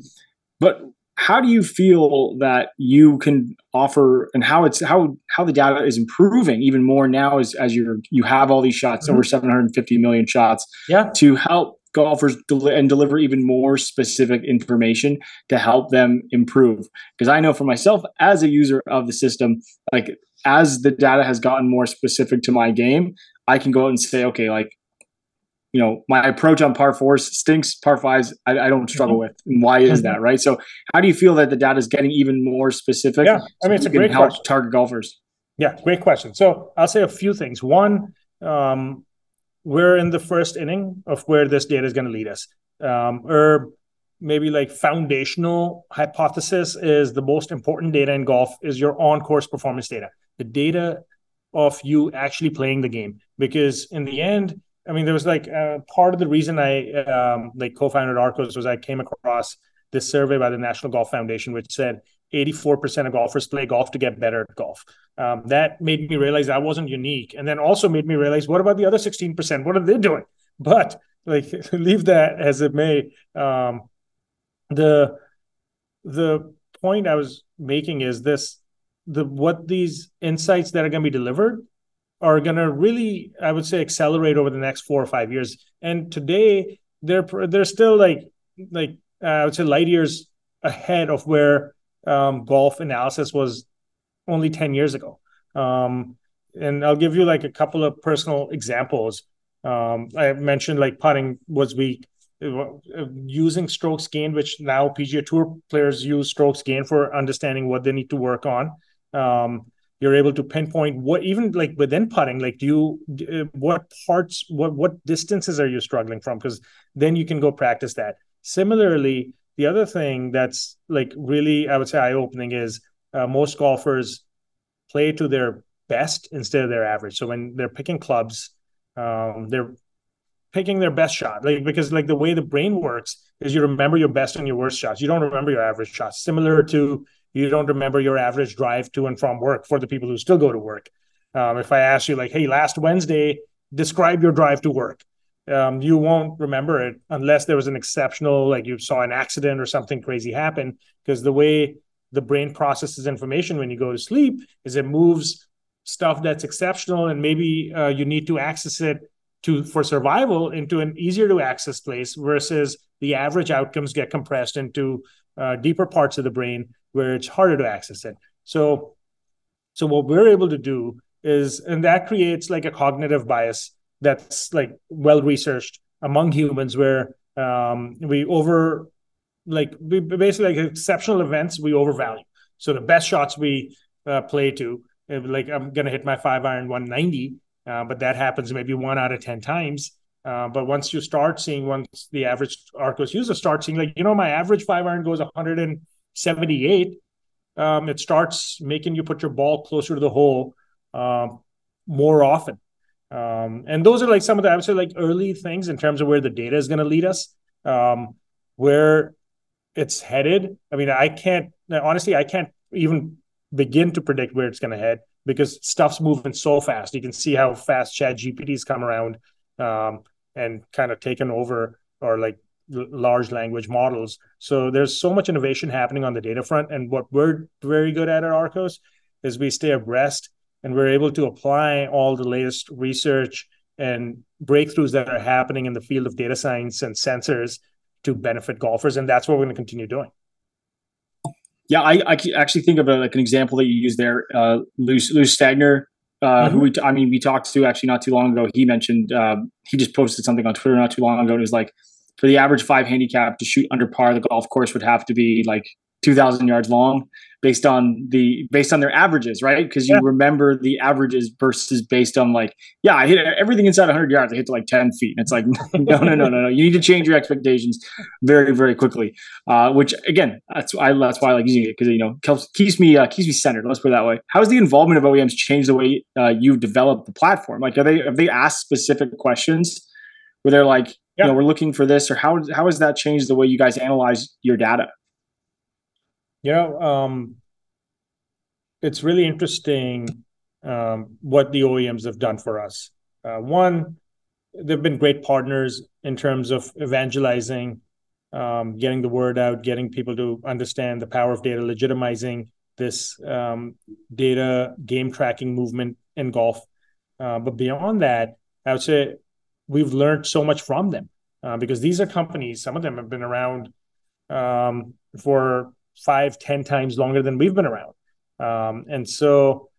but how do you feel that you can offer and how it's how how the data is improving even more now as as you're you have all these shots mm-hmm. over 750 million shots yeah to help golfers del- and deliver even more specific information to help them improve because i know for myself as a user of the system like as the data has gotten more specific to my game i can go out and say okay like you know my approach on par fours stinks par fives i, I don't struggle mm-hmm. with. And why is mm-hmm. that right? So how do you feel that the data is getting even more specific yeah i mean it's a great help question. target golfers? Yeah great question. So i'll say a few things. One um, we're in the first inning of where this data is going to lead us. Um, or maybe like foundational hypothesis is the most important data in golf is your on course performance data the data of you actually playing the game because in the end I mean, there was like uh, part of the reason I um, like co-founded Arccos was I came across this survey by the National Golf Foundation, which said 84% of golfers play golf to get better at golf. Um, that made me realize I wasn't unique, and then also made me realize what about the other 16%? What are they doing? But like, leave that as it may. Um, the the point I was making is this: the what these insights that are going to be delivered are going to really, I would say, accelerate over the next four or five years. And today, they're they're still like like uh, I would say light years ahead of where um, golf analysis was only ten years ago. Um, and I'll give you like a couple of personal examples. Um, I mentioned like putting was weak. Uh, using strokes gained, which now PGA Tour players use strokes gained for understanding what they need to work on. Um, you're able to pinpoint what even like within putting like do you uh, what parts what what distances are you struggling from? Because then you can go practice that. Similarly the other thing that's like really i would say eye opening is uh, most golfers play to their best instead of their average. So when they're picking clubs um, they're picking their best shot. Like because like the way the brain works is you remember your best and your worst shots. You don't remember your average shots. Similar to you don't remember your average drive to and from work for the people who still go to work. Um, if I ask you, like, hey, last Wednesday, describe your drive to work, um, you won't remember it unless there was an exceptional, like you saw an accident or something crazy happen. Because the way the brain processes information when you go to sleep is it moves stuff that's exceptional and maybe uh, you need to access it to for survival into an easier to access place versus the average outcomes get compressed into uh, deeper parts of the brain where it's harder to access it. So, so what we're able to do is, and that creates like a cognitive bias that's like well researched among humans, where um, we over, like we basically like exceptional events we overvalue. So the best shots we uh, play to, like I'm gonna hit my five iron 190, uh, but that happens maybe one out of ten times. Uh, but once you start seeing, once the average Arccos user starts seeing, like, you know, my average five iron goes 178, um, it starts making you put your ball closer to the hole um, more often. Um, and those are like some of the, I would say, like early things in terms of where the data is going to lead us, um, where it's headed. I mean, I can't, honestly, I can't even begin to predict where it's going to head because stuff's moving so fast. You can see how fast Chat GPTs come around um, and kind of taken over or like large language models. So there's so much innovation happening on the data front. And what we're very good at at Arccos is we stay abreast and we're able to apply all the latest research and breakthroughs that are happening in the field of data science and sensors to benefit golfers. And that's what we're going to continue doing. Yeah, I, I actually think of a, like an example that you use there, uh, Lou, Lou Stagner, uh, mm-hmm. who we, t- I mean, we talked to actually not too long ago. He mentioned um, he just posted something on Twitter not too long ago. And it was like, for the average five handicap to shoot under par, the golf course would have to be like 2000 yards long based on the based on their averages right? Because you yeah. remember the averages versus based on like yeah i hit everything inside 100 yards i hit to like 10 feet. And it's like no no no no no. You need to change your expectations very very quickly uh, which again that's why that's why i like using it because you know keeps me uh, keeps me centered let's put it that way. How has the involvement of oems changed the way uh, you've developed the platform? Like are they have they asked specific questions where they're like you know we're looking for this or how how has that changed the way you guys analyze your data you know um, it's really interesting um, what the oems have done for us Uh, one, they've been great partners in terms of evangelizing, um, getting the word out, getting people to understand the power of data, legitimizing this um, data game tracking movement in golf. Uh, but beyond that, I would say we've learned so much from them uh, because these are companies. Some of them have been around um, for five, ten times longer than we've been around, um, and so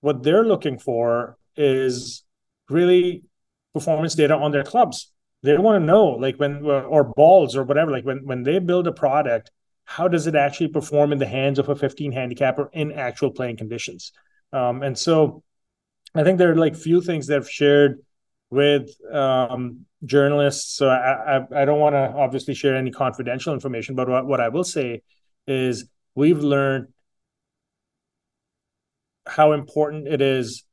what they're looking for is really performance data on their clubs. They want to know, like when or balls or whatever, like when when they build a product, how does it actually perform in the hands of a 15 handicapper in actual playing conditions? Um, and so, I think there are like few things that I've shared with um, journalists. So I, I, I don't want to obviously share any confidential information, but what, what I will say is we've learned how important it is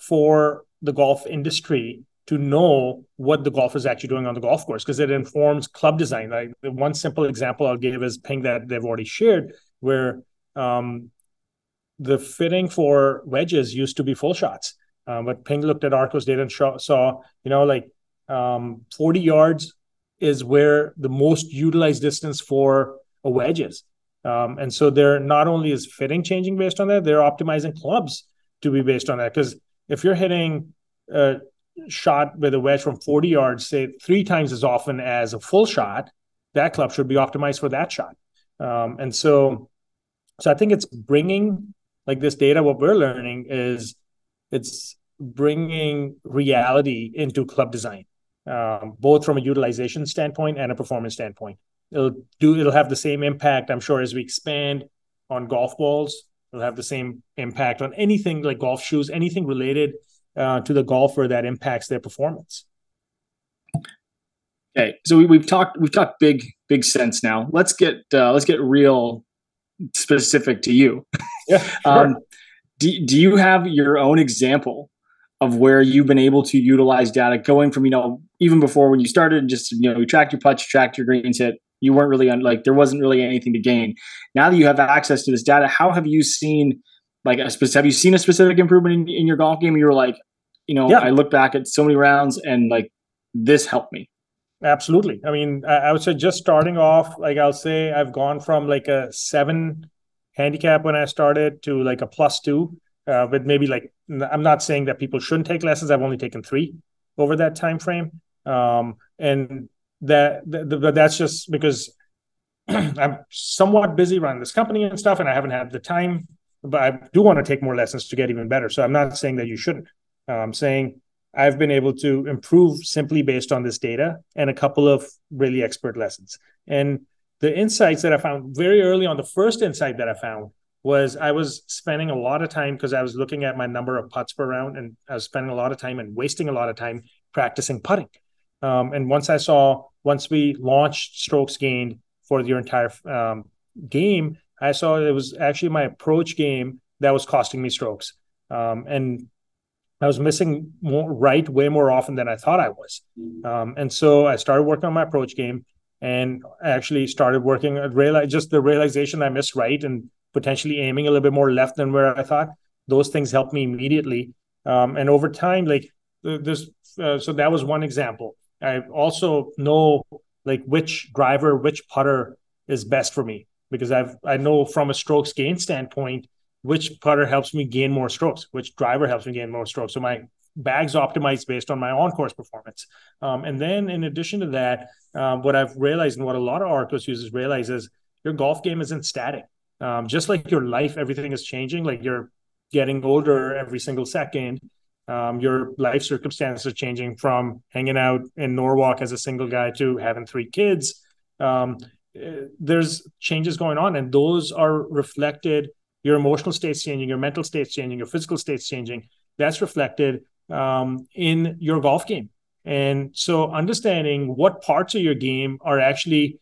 for the golf industry to know what the golfer is actually doing on the golf course because it informs club design. Like one simple example I'll give is Ping that they've already shared, where um, the fitting for wedges used to be full shots. Um, but Ping looked at Arccos data and saw, you know, like um, 40 yards is where the most utilized distance for a wedge is. Um, and so they're not only is fitting changing based on that, they're optimizing clubs to be based on that. Because if you're hitting a shot with a wedge from 40 yards, say three times as often as a full shot, that club should be optimized for that shot. Um, and so, so I think it's bringing like this data. What we're learning is it's bringing reality into club design, um, both from a utilization standpoint and a performance standpoint it'll do it'll have the same impact i'm sure as we expand on golf balls. It'll have the same impact on anything like golf shoes anything related uh, to the golfer that impacts their performance. Okay so we, have talked we've talked big big sense now. Let's get uh, let's get real specific to you. Yeah sure. um, do, do you have your own example of where you've been able to utilize data going from you know even before when you started just you know you tracked your putts you tracked your greens hit you weren't really on like there wasn't really anything to gain. Now that you have access to this data, how have you seen like a specific, have you seen a specific improvement in, in your golf game? You were like, you know, yeah. I look back at so many rounds and like this helped me. Absolutely. I mean, I, I would say just starting off, like I'll say I've gone from like a seven handicap when I started to like a plus two. Uh, but maybe like I'm not saying that people shouldn't take lessons. I've only taken three over that time frame. Um, and that, that that's just because I'm somewhat busy running this company and stuff, and I haven't had the time. But I do want to take more lessons to get even better. So I'm not saying that you shouldn't. Uh, I'm saying I've been able to improve simply based on this data and a couple of really expert lessons. And the insights that I found very early on, the first insight that I found was I was spending a lot of time because I was looking at my number of putts per round, and I was spending a lot of time and wasting a lot of time practicing putting. Um, and once I saw, once we launched strokes gained for your entire um, game, I saw it was actually my approach game that was costing me strokes. Um, and I was missing more right way more often than I thought I was. Um, and so I started working on my approach game and actually started working at realize just the realization I missed right and potentially aiming a little bit more left than where I thought. Those things helped me immediately. Um, and over time, like this, uh, so that was one example. I also know like which driver, which putter is best for me because I've I know from a strokes gain standpoint which putter helps me gain more strokes, which driver helps me gain more strokes. So my bag's optimized based on my on-course performance. Um, and then in addition to that, um, what I've realized and what a lot of Arccos users realize is your golf game isn't static. Um, just like your life, everything is changing. Like you're getting older every single second um, your life circumstances are changing from hanging out in Norwalk as a single guy to having three kids. Um, eh, there's changes going on, and those are reflected. Your emotional state's changing, your mental state's changing, your physical state's changing. That's reflected um, in your golf game. And so, understanding what parts of your game are actually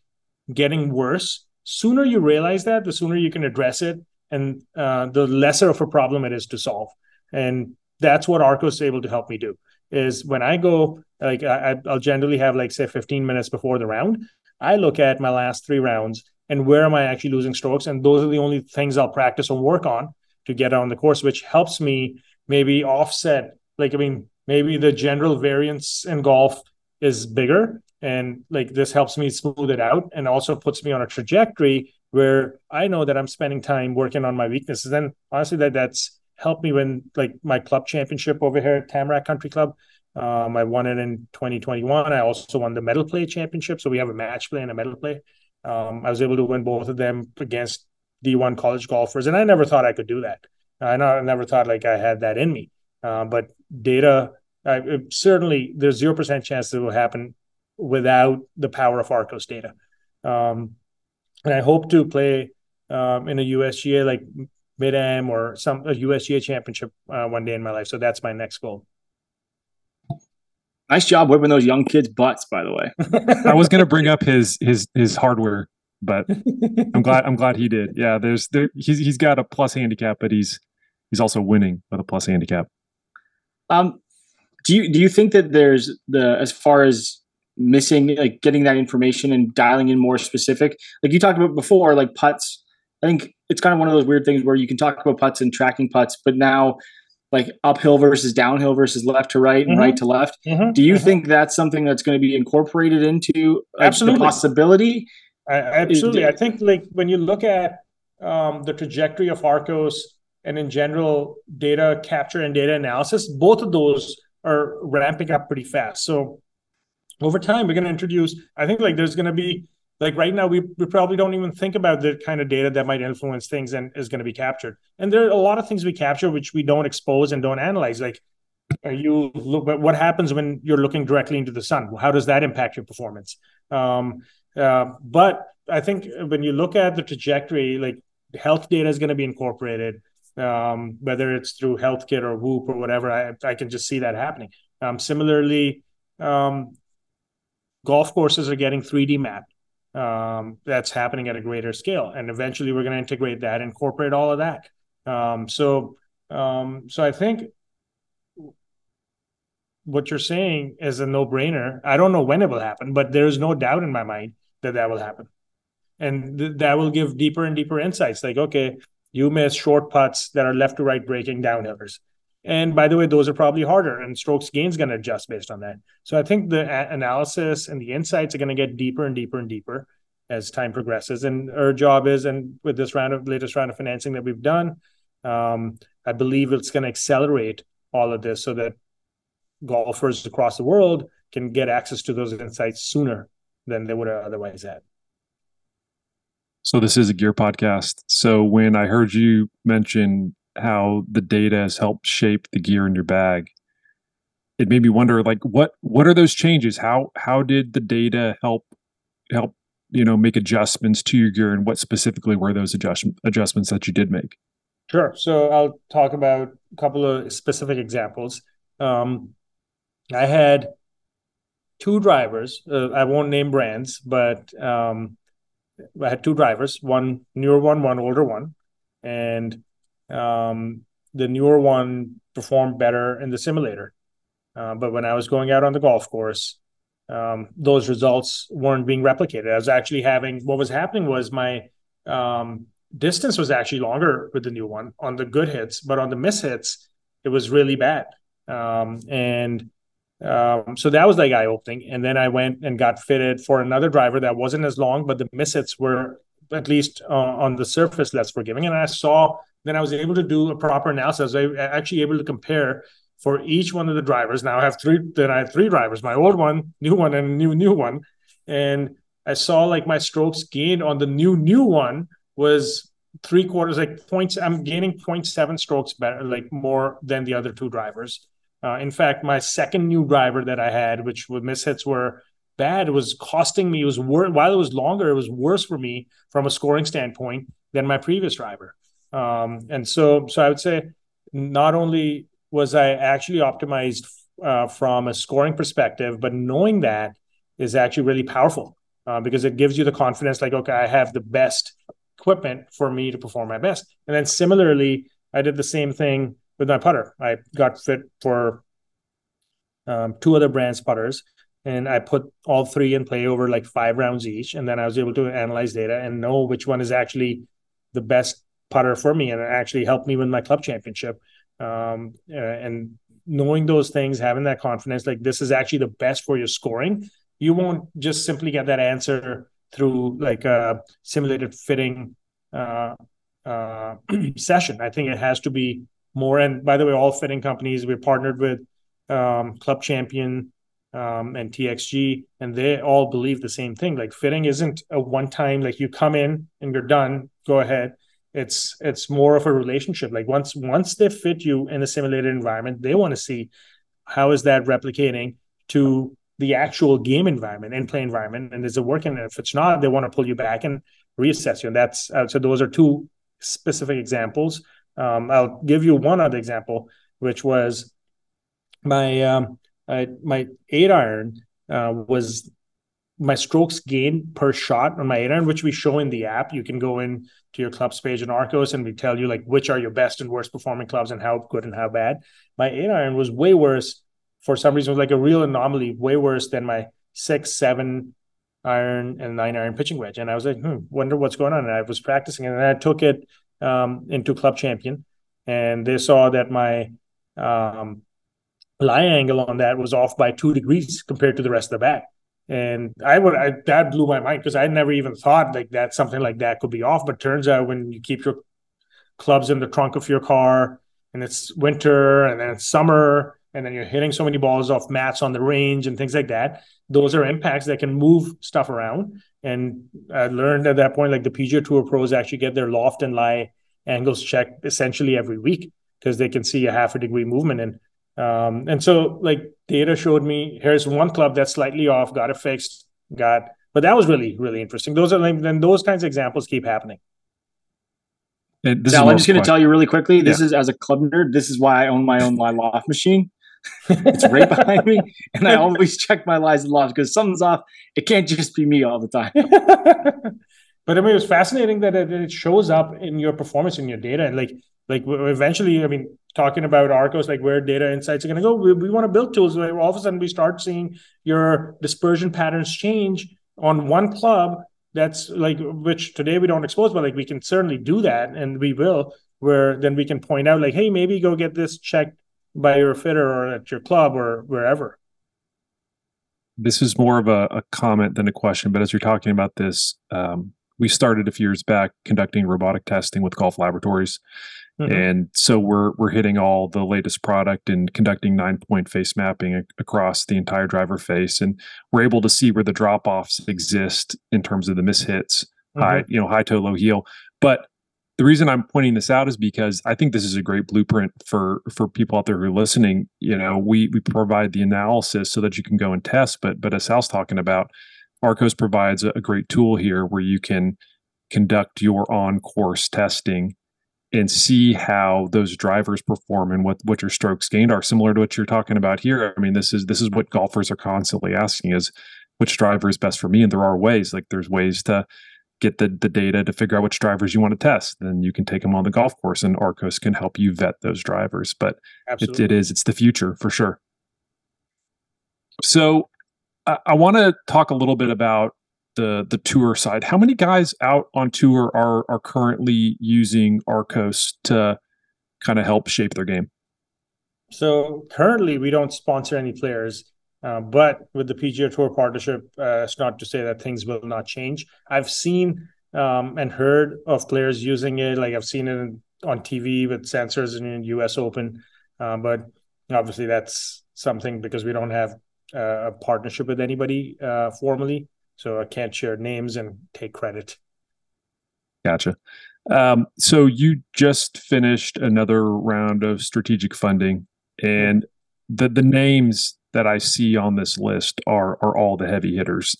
getting worse, sooner you realize that, the sooner you can address it, and uh, the lesser of a problem it is to solve. And that's what Arccos is able to help me do. Is when I go like I, I'll generally have like say 15 minutes before the round. I look at my last three rounds and where am I actually losing strokes, and those are the only things I'll practice or work on to get on the course, which helps me maybe offset. Like I mean, maybe the general variance in golf is bigger and like this helps me smooth it out and also puts me on a trajectory where i know that i'm spending time working on my weaknesses and honestly that that's helped me win like my club championship over here at tamarack country club. Um, i won it in 2021 i also won the medal play championship so we have a match play and a medal play. Um, i was able to win both of them against d1 college golfers and i never thought i could do that. I, never thought like i had that in me. Uh, but data uh, certainly there's zero percent chance that it will happen without the power of Arccos data. Um, and I hope to play um, in a USGA like mid am or some a USGA championship uh, one day in my life. So that's my next goal. Nice job whipping those young kids' butts, by the way. I was going to bring up his his his hardware, but I'm glad I'm glad he did. Yeah, there's there he's he's got a plus handicap, but he's he's also winning with a plus handicap. Um, do you do you think that there's the as far as missing like getting that information and dialing in more specific like you talked about before like putts i think it's kind of one of those weird things where you can talk about putts and tracking putts but now like uphill versus downhill versus left to right and mm-hmm. right to left mm-hmm. do you mm-hmm. think that's something that's going to be incorporated into absolutely the possibility I, absolutely i think like when you look at um, the trajectory of Arccos and in general data capture and data analysis both of those are ramping up pretty fast so over time we're going to introduce i think like there's going to be like right now we, we probably don't even think about the kind of data that might influence things and is going to be captured. And there are a lot of things we capture which we don't expose and don't analyze. Like you look at what happens when you're looking directly into the sun? How does that impact your performance? Um, uh, but i think when you look at the trajectory like health data is going to be incorporated um, whether it's through healthkit or whoop or whatever i, I can just see that happening. Um, similarly um, golf courses are getting 3D mapped. Um, that's happening at a greater scale, and eventually we're going to integrate that, incorporate all of that. Um, so, um, so I think what you're saying is a no-brainer. I don't know when it will happen, but there is no doubt in my mind that that will happen, and th- that will give deeper and deeper insights. Like, okay, you miss short putts that are left to right breaking downhillers. And by the way, those are probably harder, and strokes gain is going to adjust based on that. So I think the analysis and the insights are going to get deeper and deeper and deeper as time progresses. And our job is, and with this round of latest round of financing that we've done, um, I believe it's going to accelerate all of this so that golfers across the world can get access to those insights sooner than they would have otherwise had. So this is a gear podcast. So when I heard you mention how the data has helped shape the gear in your bag. It made me wonder like what what are those changes? How how did the data help help you know make adjustments to your gear and what specifically were those adjust, adjustments that you did make? Sure. So i'll talk about a couple of specific examples. Um, i had two drivers uh, i won't name brands but um, i had two drivers one newer one one older one and um, the newer one performed better in the simulator. Uh, but when I was going out on the golf course, um, those results weren't being replicated. I was actually having what was happening was my um, distance was actually longer with the new one on the good hits, but on the miss hits, it was really bad. Um, and um, so that was like eye opening. And then I went and got fitted for another driver that wasn't as long, but the miss hits were at least uh, on the surface less forgiving. And I saw then I was able to do a proper analysis. I was actually able to compare for each one of the drivers. Now I have three. Then I have three drivers: my old one, new one, and a new new one. And I saw like my strokes gained on the new new one was three quarters, like points. I'm gaining 0.7 strokes better, like more than the other two drivers. Uh, in fact, my second new driver that I had, which with mishits were bad, was costing me. It was worse while it was longer. It was worse for me from a scoring standpoint than my previous driver. Um, and so, so I would say not only was I actually optimized uh, from a scoring perspective, but knowing that is actually really powerful uh, because it gives you the confidence like, okay, I have the best equipment for me to perform my best. And then similarly, I did the same thing with my putter. I got fit for um, two other brands putters and I put all three in play over like five rounds each. And then I was able to analyze data and know which one is actually the best putter for me and it actually helped me win my club championship. Um, uh, and knowing those things, having that confidence, like this is actually the best for your scoring, you won't just simply get that answer through like a simulated fitting uh, uh, session. I think it has to be more. And by the way, all fitting companies we're partnered with um, Club Champion um, and TXG, and they all believe the same thing. Like fitting isn't a one time like you come in and you're done, go ahead. It's it's more of a relationship. Like once once they fit you in a simulated environment, they want to see how is that replicating to the actual game environment and play environment, and is it working? And if it's not, they want to pull you back and reassess you. And that's uh, so those are two specific examples. Um, I'll give you one other example, which was my um, I, my eight iron uh, was my strokes gained per shot on my eight iron, which we show in the app. You can go in to your clubs page in Arccos and we tell you like which are your best and worst performing clubs and how good and how bad. My eight iron was way worse for some reason, like a real anomaly, way worse than my six, seven iron and nine iron pitching wedge. And I was like, hmm, wonder what's going on. And I was practicing and I took it um, into club champion and they saw that my um, lie angle on that was off by two degrees compared to the rest of the bag. And I would I, that blew my mind because I never even thought like that something like that could be off. But turns out when you keep your clubs in the trunk of your car and it's winter and then it's summer and then you're hitting so many balls off mats on the range and things like that. Those are impacts that can move stuff around. And I learned at that point, like the PGA Tour pros actually get their loft and lie angles checked essentially every week because they can see a half a degree movement. And um, and so like data showed me here's one club that's slightly off, got it fixed, got but that was really, really interesting. Those are like then those kinds of examples keep happening. Now, I'm just going to tell you really quickly. This yeah. is as a club nerd. This is why I own my own live loft machine it's right behind me, and I always check my lies and lofts because something's off. It can't just be me all the time. but I mean, it's fascinating that it, it, shows up in your performance in your data, and like, like eventually, I mean, talking about Arccos, like where data insights are going to go. We, we want to build tools where all of a sudden we start seeing your dispersion patterns change on one club. That's like which today we don't expose, but like we can certainly do that, and we will. Where then we can point out, like, hey, maybe go get this checked by your fitter or at your club or wherever. This is more of a, a comment than a question, but as you're talking about this, um, we started a few years back conducting robotic testing with golf laboratories. Mm-hmm. And so we're we're hitting all the latest product and conducting nine point face mapping a- across the entire driver face, and we're able to see where the drop offs exist in terms of the mishits, mm-hmm. high you know high toe low heel. But the reason I'm pointing this out is because I think this is a great blueprint for for people out there who are listening. You know, we we provide the analysis so that you can go and test, but but as Sal's talking about, Arccos provides a, a great tool here where you can conduct your on course testing and see how those drivers perform and what what your strokes gained are similar to what you're talking about here. I mean, this is this is what golfers are constantly asking is which driver is best for me, and there are ways like there's ways to get the, the data to figure out which drivers you want to test. Then you can take them on the golf course, and Arccos can help you vet those drivers. But it, it is it's the future for sure. So I, I want to talk a little bit about the the tour side. How many guys out on tour are are currently using Arccos to kind of help shape their game? So currently, we don't sponsor any players. Uh, but with the PGA Tour partnership, uh, it's not to say that things will not change. I've seen um, and heard of players using it. Like I've seen it on TV with sensors in the U.S. Open, uh, but obviously that's something because we don't have uh, a partnership with anybody uh, formally, so I can't share names and take credit. Gotcha. Um, so you just finished another round of strategic funding, and the the names that I see on this list are are all the heavy hitters.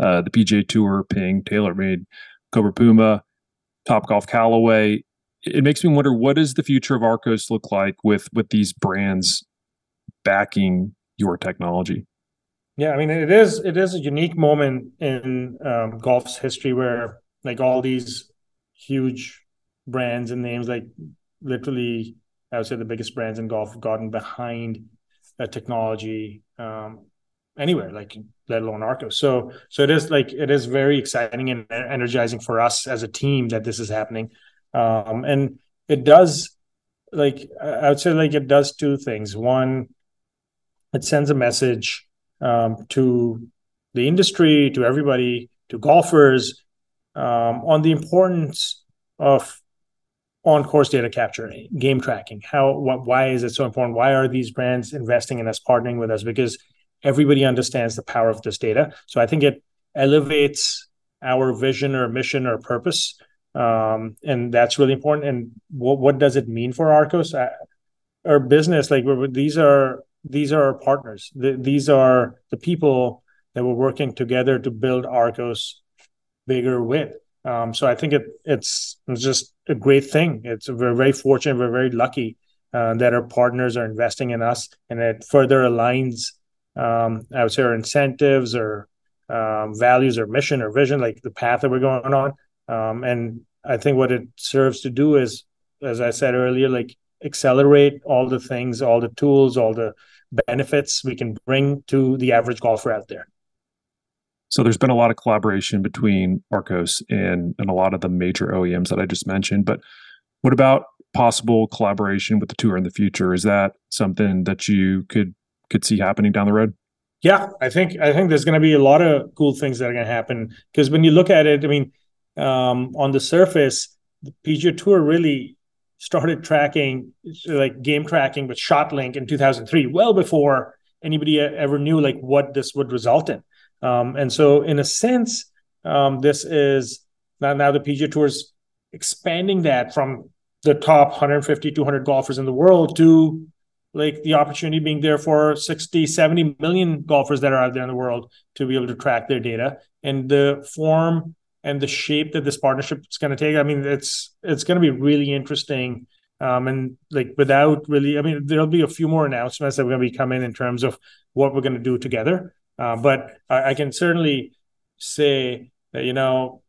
Uh, the PGA Tour, Ping, TaylorMade, Cobra Puma, Topgolf Callaway. It makes me wonder what does the future of Arccos look like with with these brands backing your technology? Yeah, I mean it is it is a unique moment in um, golf's history where like all these huge brands and names, like literally, I would say the biggest brands in golf have gotten behind a technology um, anywhere, like let alone Arccos. So so it is like it is very exciting and energizing for us as a team that this is happening, um, and it does like I would say like it does two things. One, it sends a message um, to the industry, to everybody, to golfers um, on the importance of on course data capture, game tracking. How, what, why is it so important? Why are these brands investing in us, partnering with us? Because everybody understands the power of this data. So I think it elevates our vision or mission or purpose. Um, and that's really important. And what, what does it mean for Arccos? Uh, our business, like these are these are our partners. The, these are the people that we're working together to build Arccos bigger with. Um, so I think it it's, it's just a great thing. It's we're very fortunate. We're very lucky uh, that our partners are investing in us, and it further aligns. Um, I would say our incentives or um, values or mission or vision, like the path that we're going on. Um, and I think what it serves to do is, as I said earlier, like accelerate all the things, all the tools, all the benefits we can bring to the average golfer out there. So there's been a lot of collaboration between Arccos and and a lot of the major OEMs that I just mentioned. But what about possible collaboration with the tour in the future? Is that something that you could could see happening down the road? Yeah, I think I think there's going to be a lot of cool things that are going to happen because when you look at it, I mean, um, on the surface, the PGA Tour really started tracking like game tracking with ShotLink in 2003, well before anybody ever knew like what this would result in. Um, and so, in a sense, um, this is now, now the PGA Tour is expanding that from the top 150, 200 golfers in the world to like the opportunity being there for 60, 70 million golfers that are out there in the world to be able to track their data and the form and the shape that this partnership is going to take. I mean, it's it's going to be really interesting. Um, and like without really, I mean, there'll be a few more announcements that we're going to be coming in terms of what we're going to do together. Uh, but I, I, can certainly say that, you know,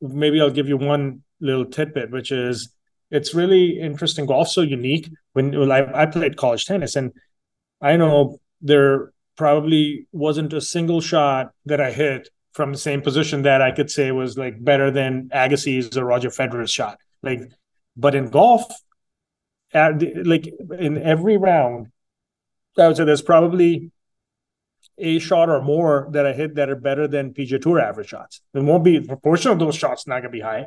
maybe I'll give you one little tidbit, which is it's really interesting. Golf so unique. When well, I, I played college tennis, and I know there probably wasn't a single shot that I hit from the same position that I could say was like better than Agassi's or Roger Federer's shot. Like, but in golf, uh, at, like in every round, I would say there's probably a shot or more that I hit that are better than PGA Tour average shots. It won't be the proportion of those shots not gonna be high.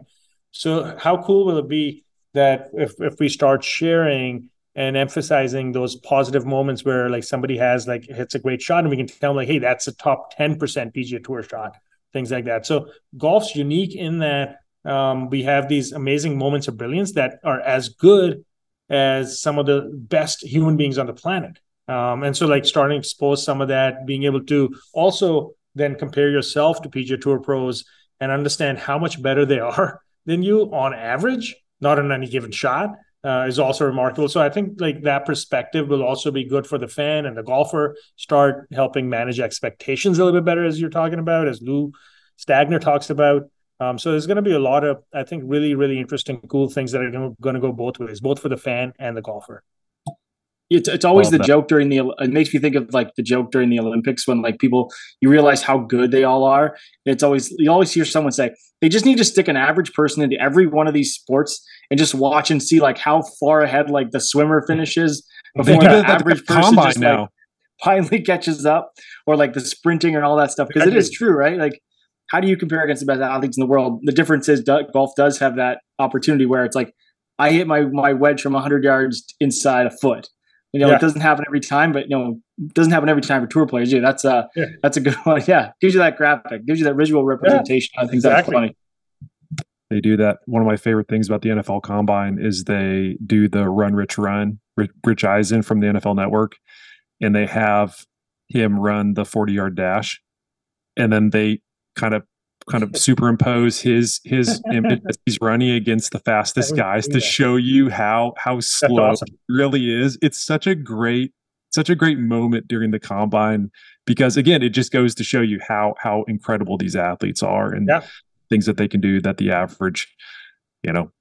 So how cool will it be that if if we start sharing and emphasizing those positive moments where like somebody has like hits a great shot and we can tell them like, hey, that's a top 10% PGA Tour shot, things like that. So golf's unique in that um, we have these amazing moments of brilliance that are as good as some of the best human beings on the planet. Um, and so, like, starting to expose some of that, being able to also then compare yourself to PGA Tour pros and understand how much better they are than you on average, not in any given shot, uh, is also remarkable. So I think like that perspective will also be good for the fan and the golfer. Start helping manage expectations a little bit better, as you're talking about, as Lou Stagner talks about. Um, so there's going to be a lot of, I think, really, really interesting, cool things that are going to go both ways, both for the fan and the golfer. It's, it's always the that. joke during the. It makes me think of like the joke during the Olympics when like people you realize how good they all are. It's always you always hear someone say they just need to stick an average person into every one of these sports and just watch and see like how far ahead like the swimmer finishes before the average person just now. like finally catches up, or like the sprinting and all that stuff. Because it is true, right? Like how do you compare against the best athletes in the world? The difference is golf does have that opportunity where it's like I hit my my wedge from 100 yards inside a foot you know, yeah. it doesn't happen every time, but you know, it doesn't happen every time for tour players. Yeah, that's a yeah. that's a good one. Yeah, gives you that graphic, gives you that visual representation. Yeah, I think exactly. that's funny. They do that. One of my favorite things about the NFL Combine is they do the run, Rich, run, Rich Eisen from the NFL Network, and they have him run the forty yard dash, and then they kind of kind of superimpose his his image as he's running against the fastest guys to show you how how slow awesome. it really is. It's such a great such a great moment during the combine because again, it just goes to show you how how incredible these athletes are and yeah. Things that they can do that the average, you know,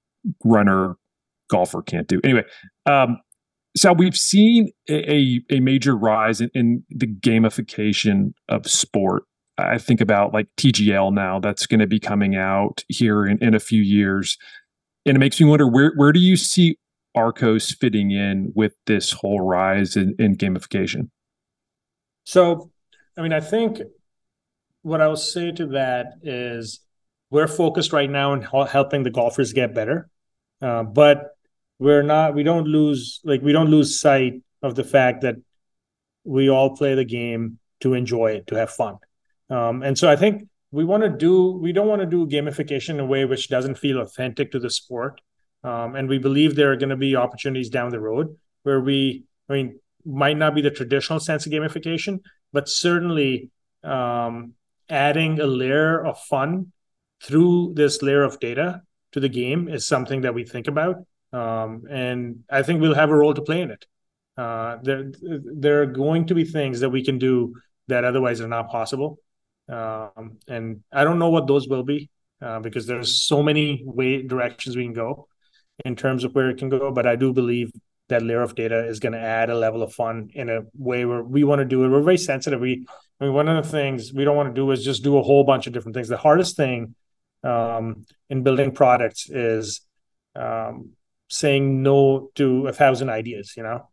runner golfer can't do. Anyway, um, so we've seen a, a major rise in, in the gamification of sport I think about like TGL now that's going to be coming out here in, in a few years. And it makes me wonder where where do you see Arccos fitting in with this whole rise in, in gamification? So, I mean, I think what I will say to that is we're focused right now on helping the golfers get better, uh, but we're not. We don't lose like we don't lose sight of the fact that we all play the game to enjoy it, to have fun. Um, and so I think we want to do we don't want to do gamification in a way which doesn't feel authentic to the sport. Um, and we believe there are going to be opportunities down the road where we, I mean, might not be the traditional sense of gamification, but certainly um, adding a layer of fun through this layer of data to the game is something that we think about. Um, and I think we'll have a role to play in it. Uh, there, there are going to be things that we can do that otherwise are not possible. Um, and I don't know what those will be uh, because there's so many way directions we can go in terms of where it can go. But I do believe that layer of data is going to add a level of fun in a way where we want to do it. We're very sensitive. We, I mean, one of the things we don't want to do is just do a whole bunch of different things. The hardest thing in building products is um, saying no to a thousand ideas, you know,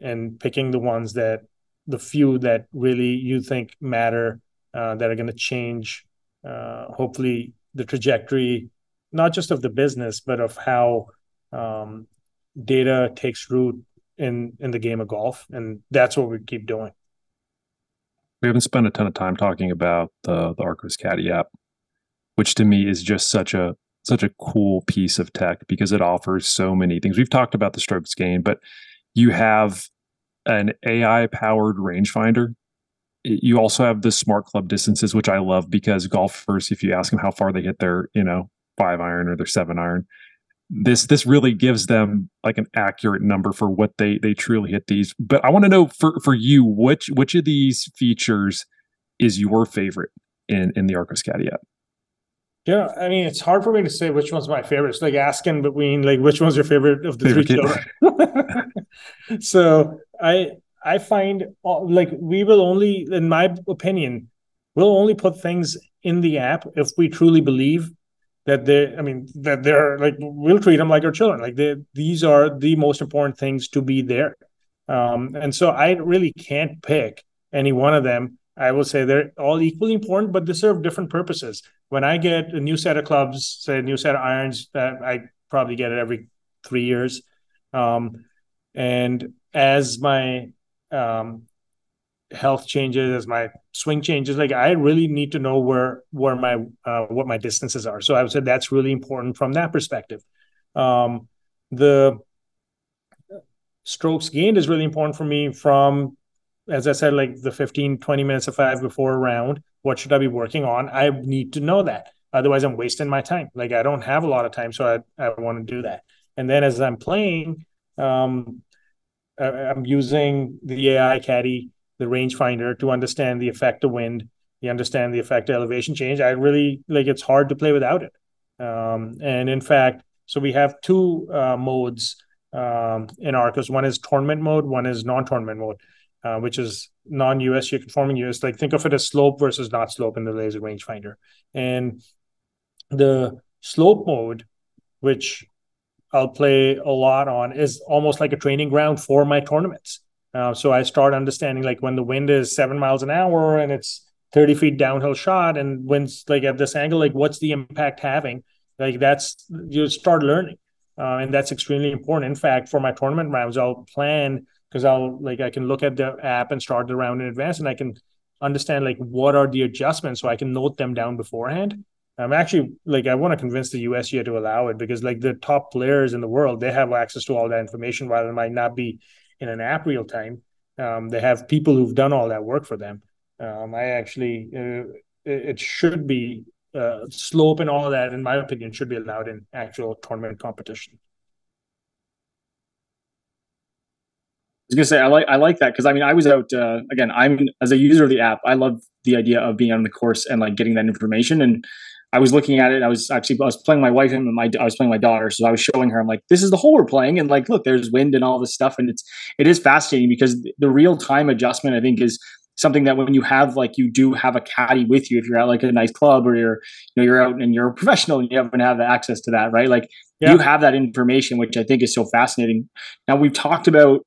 and picking the ones that the few that really you think matter uh, that are going to change, uh, hopefully, the trajectory, not just of the business, but of how um, data takes root in in the game of golf, and that's what we keep doing. We haven't spent a ton of time talking about the the Arccos Caddy app, which to me is just such a such a cool piece of tech because it offers so many things. We've talked about the strokes gain, but you have an AI powered rangefinder. You also have the smart club distances, which I love because golfers, if you ask them how far they hit their, you know, five iron or their seven iron, this this really gives them like an accurate number for what they they truly hit these. But I want to know for for you, which which of these features is your favorite in in the Arccos Caddy app? Yeah, I mean, it's hard for me to say which one's my favorite. It's like asking between like which one's your favorite of the favorite three children. so I I find like we will only, in my opinion, we'll only put things in the app if we truly believe that they i mean that they're like we'll treat them like our children like they, these are the most important things to be there um, and so i really can't pick any one of them i will say they're all equally important but they serve different purposes when i get a new set of clubs say a new set of irons that i probably get it every three years um, and as my um, health changes, as my swing changes, like I really need to know where where my uh, what my distances are. So I would say that's really important from that perspective. Um, the strokes gained is really important for me from as I said, like the 15, 20 minutes of five before a round, what should I be working on? I need to know that. Otherwise, I'm wasting my time. Like I don't have a lot of time, so I, I want to do that. And then as I'm playing, um, I'm using the AI caddy the rangefinder to understand the effect of wind, you understand the effect of elevation change. I really like it's hard to play without it. Um, and in fact, so we have two uh, modes um, in Arccos. One is tournament mode, one is non-tournament mode, uh, which is non-USGA conforming US. Like think of it as slope versus not slope in the laser rangefinder. And the slope mode, which I'll play a lot on, is almost like a training ground for my tournaments. Uh, so I start understanding like when the wind is seven miles an hour and it's 30 feet downhill shot and wind's like at this angle, like what's the impact having? Like that's you start learning. Uh, and that's extremely important. In fact, for my tournament rounds, I'll plan because I'll like I can look at the app and start the round in advance and I can understand like what are the adjustments so I can note them down beforehand. I'm actually like I want to convince the USGA to allow it because like the top players in the world they have access to all that information while it might not be in an app real time. Um, they have people who've done all that work for them. Um, I actually, uh, it, should be uh, slope and all that, in my opinion, should be allowed in actual tournament competition. Was gonna say I like I like that because I mean I was out uh, again. I'm as a user of the app. I love the idea of being on the course and like getting that information. And I was looking at it. I was actually I was playing my wife and my I was playing my daughter, so I was showing her. I'm like, this is the hole we're playing, and like, look, there's wind and all this stuff, and it's it is fascinating because the real time adjustment I think is something that when you have like you do have a caddy with you if you're at like a nice club or you're you know you're out and you're a professional and you haven't have access to that right like yeah. you have that information which i think is so fascinating now we've talked about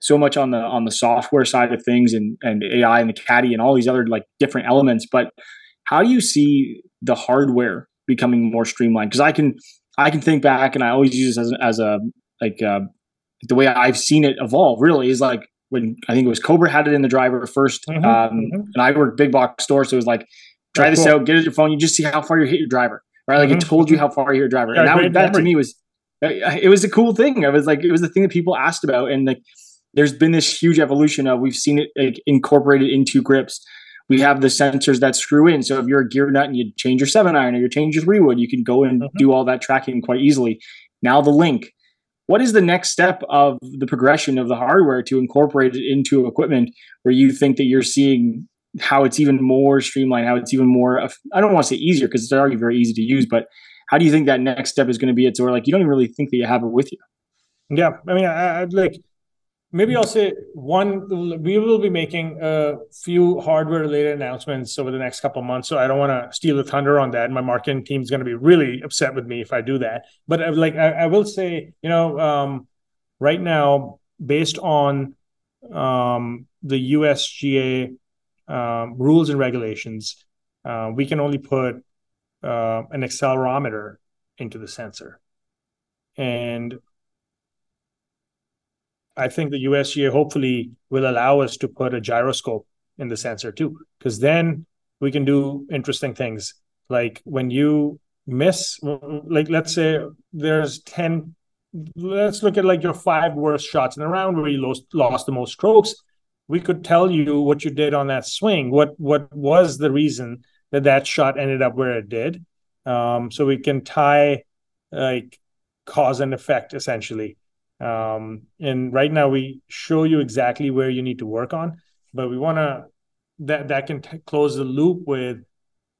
so much on the on the software side of things and and ai and the caddy and all these other like different elements but how do you see the hardware becoming more streamlined because i can i can think back and i always use this as, as a like uh, the way i've seen it evolve really is like when I think it was Cobra had it in the driver 1st mm-hmm, um, mm-hmm. and I worked big box store, so it was like try That's this cool. out, get it your phone, you just see how far you hit your driver, right? Like mm-hmm. it told you how far you hit your driver, yeah, and that, that to me was it was a cool thing. It was like it was the thing that people asked about, and like there's been this huge evolution of we've seen it like, incorporated into grips. We have the sensors that screw in. So if you're a gear nut and you change your seven iron or you change your three wood, you can go and mm-hmm. do all that tracking quite easily. Now the link, what is the next step of the progression of the hardware to incorporate it into equipment where you think that you're seeing how it's even more streamlined, how it's even more, I don't want to say easier because it's already very easy to use, but how do you think that next step is going to be? It's where like you don't even really think that you have it with you. Yeah, I mean, I, I like maybe I'll say one. We will be making a few hardware related announcements over the next couple months, so I don't want to steal the thunder on that. My marketing team is going to be really upset with me if I do that. But uh, like I, I will say, you know, um, right now, based on um, the USGA um, rules and regulations, uh, we can only put uh, an accelerometer into the sensor, and I think the USGA hopefully will allow us to put a gyroscope in the sensor too, because then we can do interesting things. Like when you miss, like let's say there's 10, let's look at like your five worst shots in the round where you lost, lost the most strokes. We could tell you what you did on that swing, what what was the reason that that shot ended up where it did. Um, so we can tie like cause and effect essentially um, and right now we show you exactly where you need to work on, but we want to that that can t- close the loop with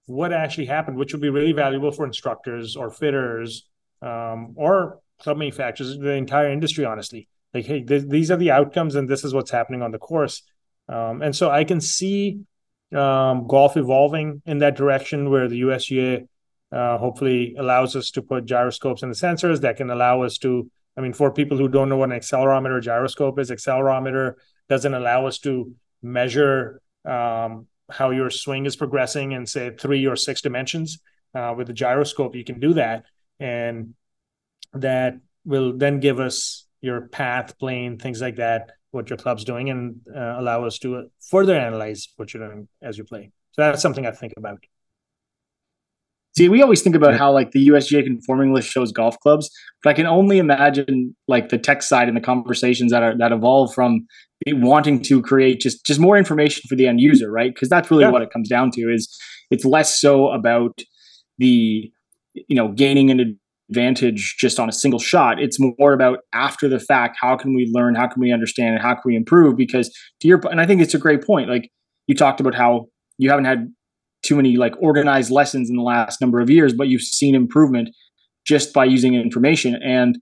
what actually happened, which would be really valuable for instructors or fitters um, or club manufacturers, the entire industry, honestly. Like, hey, th- these are the outcomes, and this is what's happening on the course. Um, and so I can see um, golf evolving in that direction where the USGA uh, hopefully allows us to put gyroscopes in the sensors that can allow us to I mean, for people who don't know what an accelerometer gyroscope is, accelerometer doesn't allow us to measure um, how your swing is progressing in, say, three or six dimensions. Uh, with the gyroscope, you can do that. And that will then give us your path, plane, things like that, what your club's doing, and uh, allow us to further analyze what you're doing as you play. So that's something I think about. See, we always think about how like the USGA conforming list shows golf clubs, but I can only imagine like the tech side and the conversations that are that evolve from wanting to create just just more information for the end user, right? Because that's really yeah. what it comes down to. Is it's less so about the you know gaining an advantage just on a single shot. It's more about after the fact. How can we learn? How can we understand? And how can we improve? Because to your and I think it's a great point. Like you talked about how you haven't had too many like organized lessons in the last number of years, but you've seen improvement just by using information. And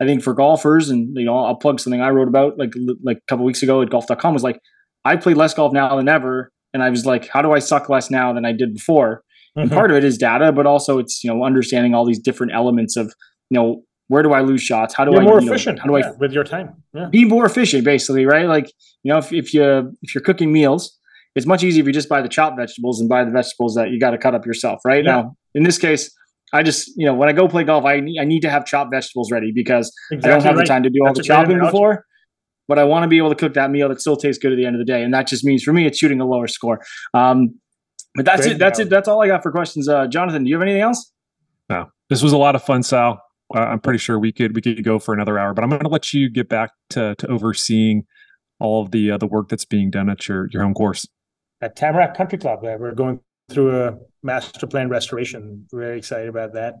I think for golfers, and you know, I'll plug something I wrote about like like a couple weeks ago at golf.com was like, I play less golf now than ever. And I was like, how do I suck less now than I did before? Mm-hmm. And part of it is data, but also it's, you know, understanding all these different elements of, you know, where do I lose shots? How do You're I more you know, efficient? How do yeah, I with your time? Yeah. Be more efficient, basically, right? Like, you know, if, if you if you're cooking meals, it's much easier if you just buy the chopped vegetables and buy the vegetables that you got to cut up yourself, right? Yeah. Now, in this case, I just, you know, when I go play golf, I need, I need to have chopped vegetables ready because exactly I don't have right. the time to do all the chopping before. But I want to be able to cook that meal that still tastes good at the end of the day, and that just means for me, it's shooting a lower score. Um, but that's Great it. That's it. That's all I got for questions. Uh, Jonathan, do you have anything else? No. This was a lot of fun, Sal. Uh, I'm pretty sure we could we could go for another hour, but I'm going to let you get back to to overseeing all of the uh, the work that's being done at your your home course at Tamarack Country Club. Uh, we're going through a master plan restoration. Very excited about that.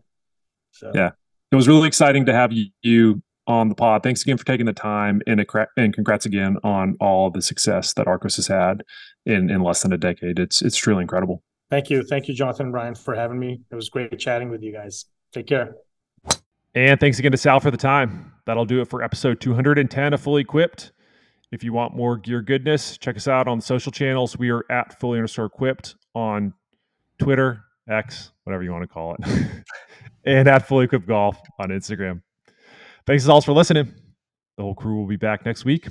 So yeah, it was really exciting to have you on the pod. Thanks again for taking the time, and a, and congrats again on all the success that Arccos has had in in less than a decade. It's it's truly incredible. Thank you, thank you, Jonathan and Brian, for having me. It was great chatting with you guys. Take care. And thanks again to Sal for the time. That'll do it for episode 210 of Fully Equipped. If you want more gear goodness, check us out on the social channels. We are at fully underscore equipped on Twitter, X, whatever you want to call it, and at fully equipped golf on Instagram. Thanks as always for listening. The whole crew will be back next week.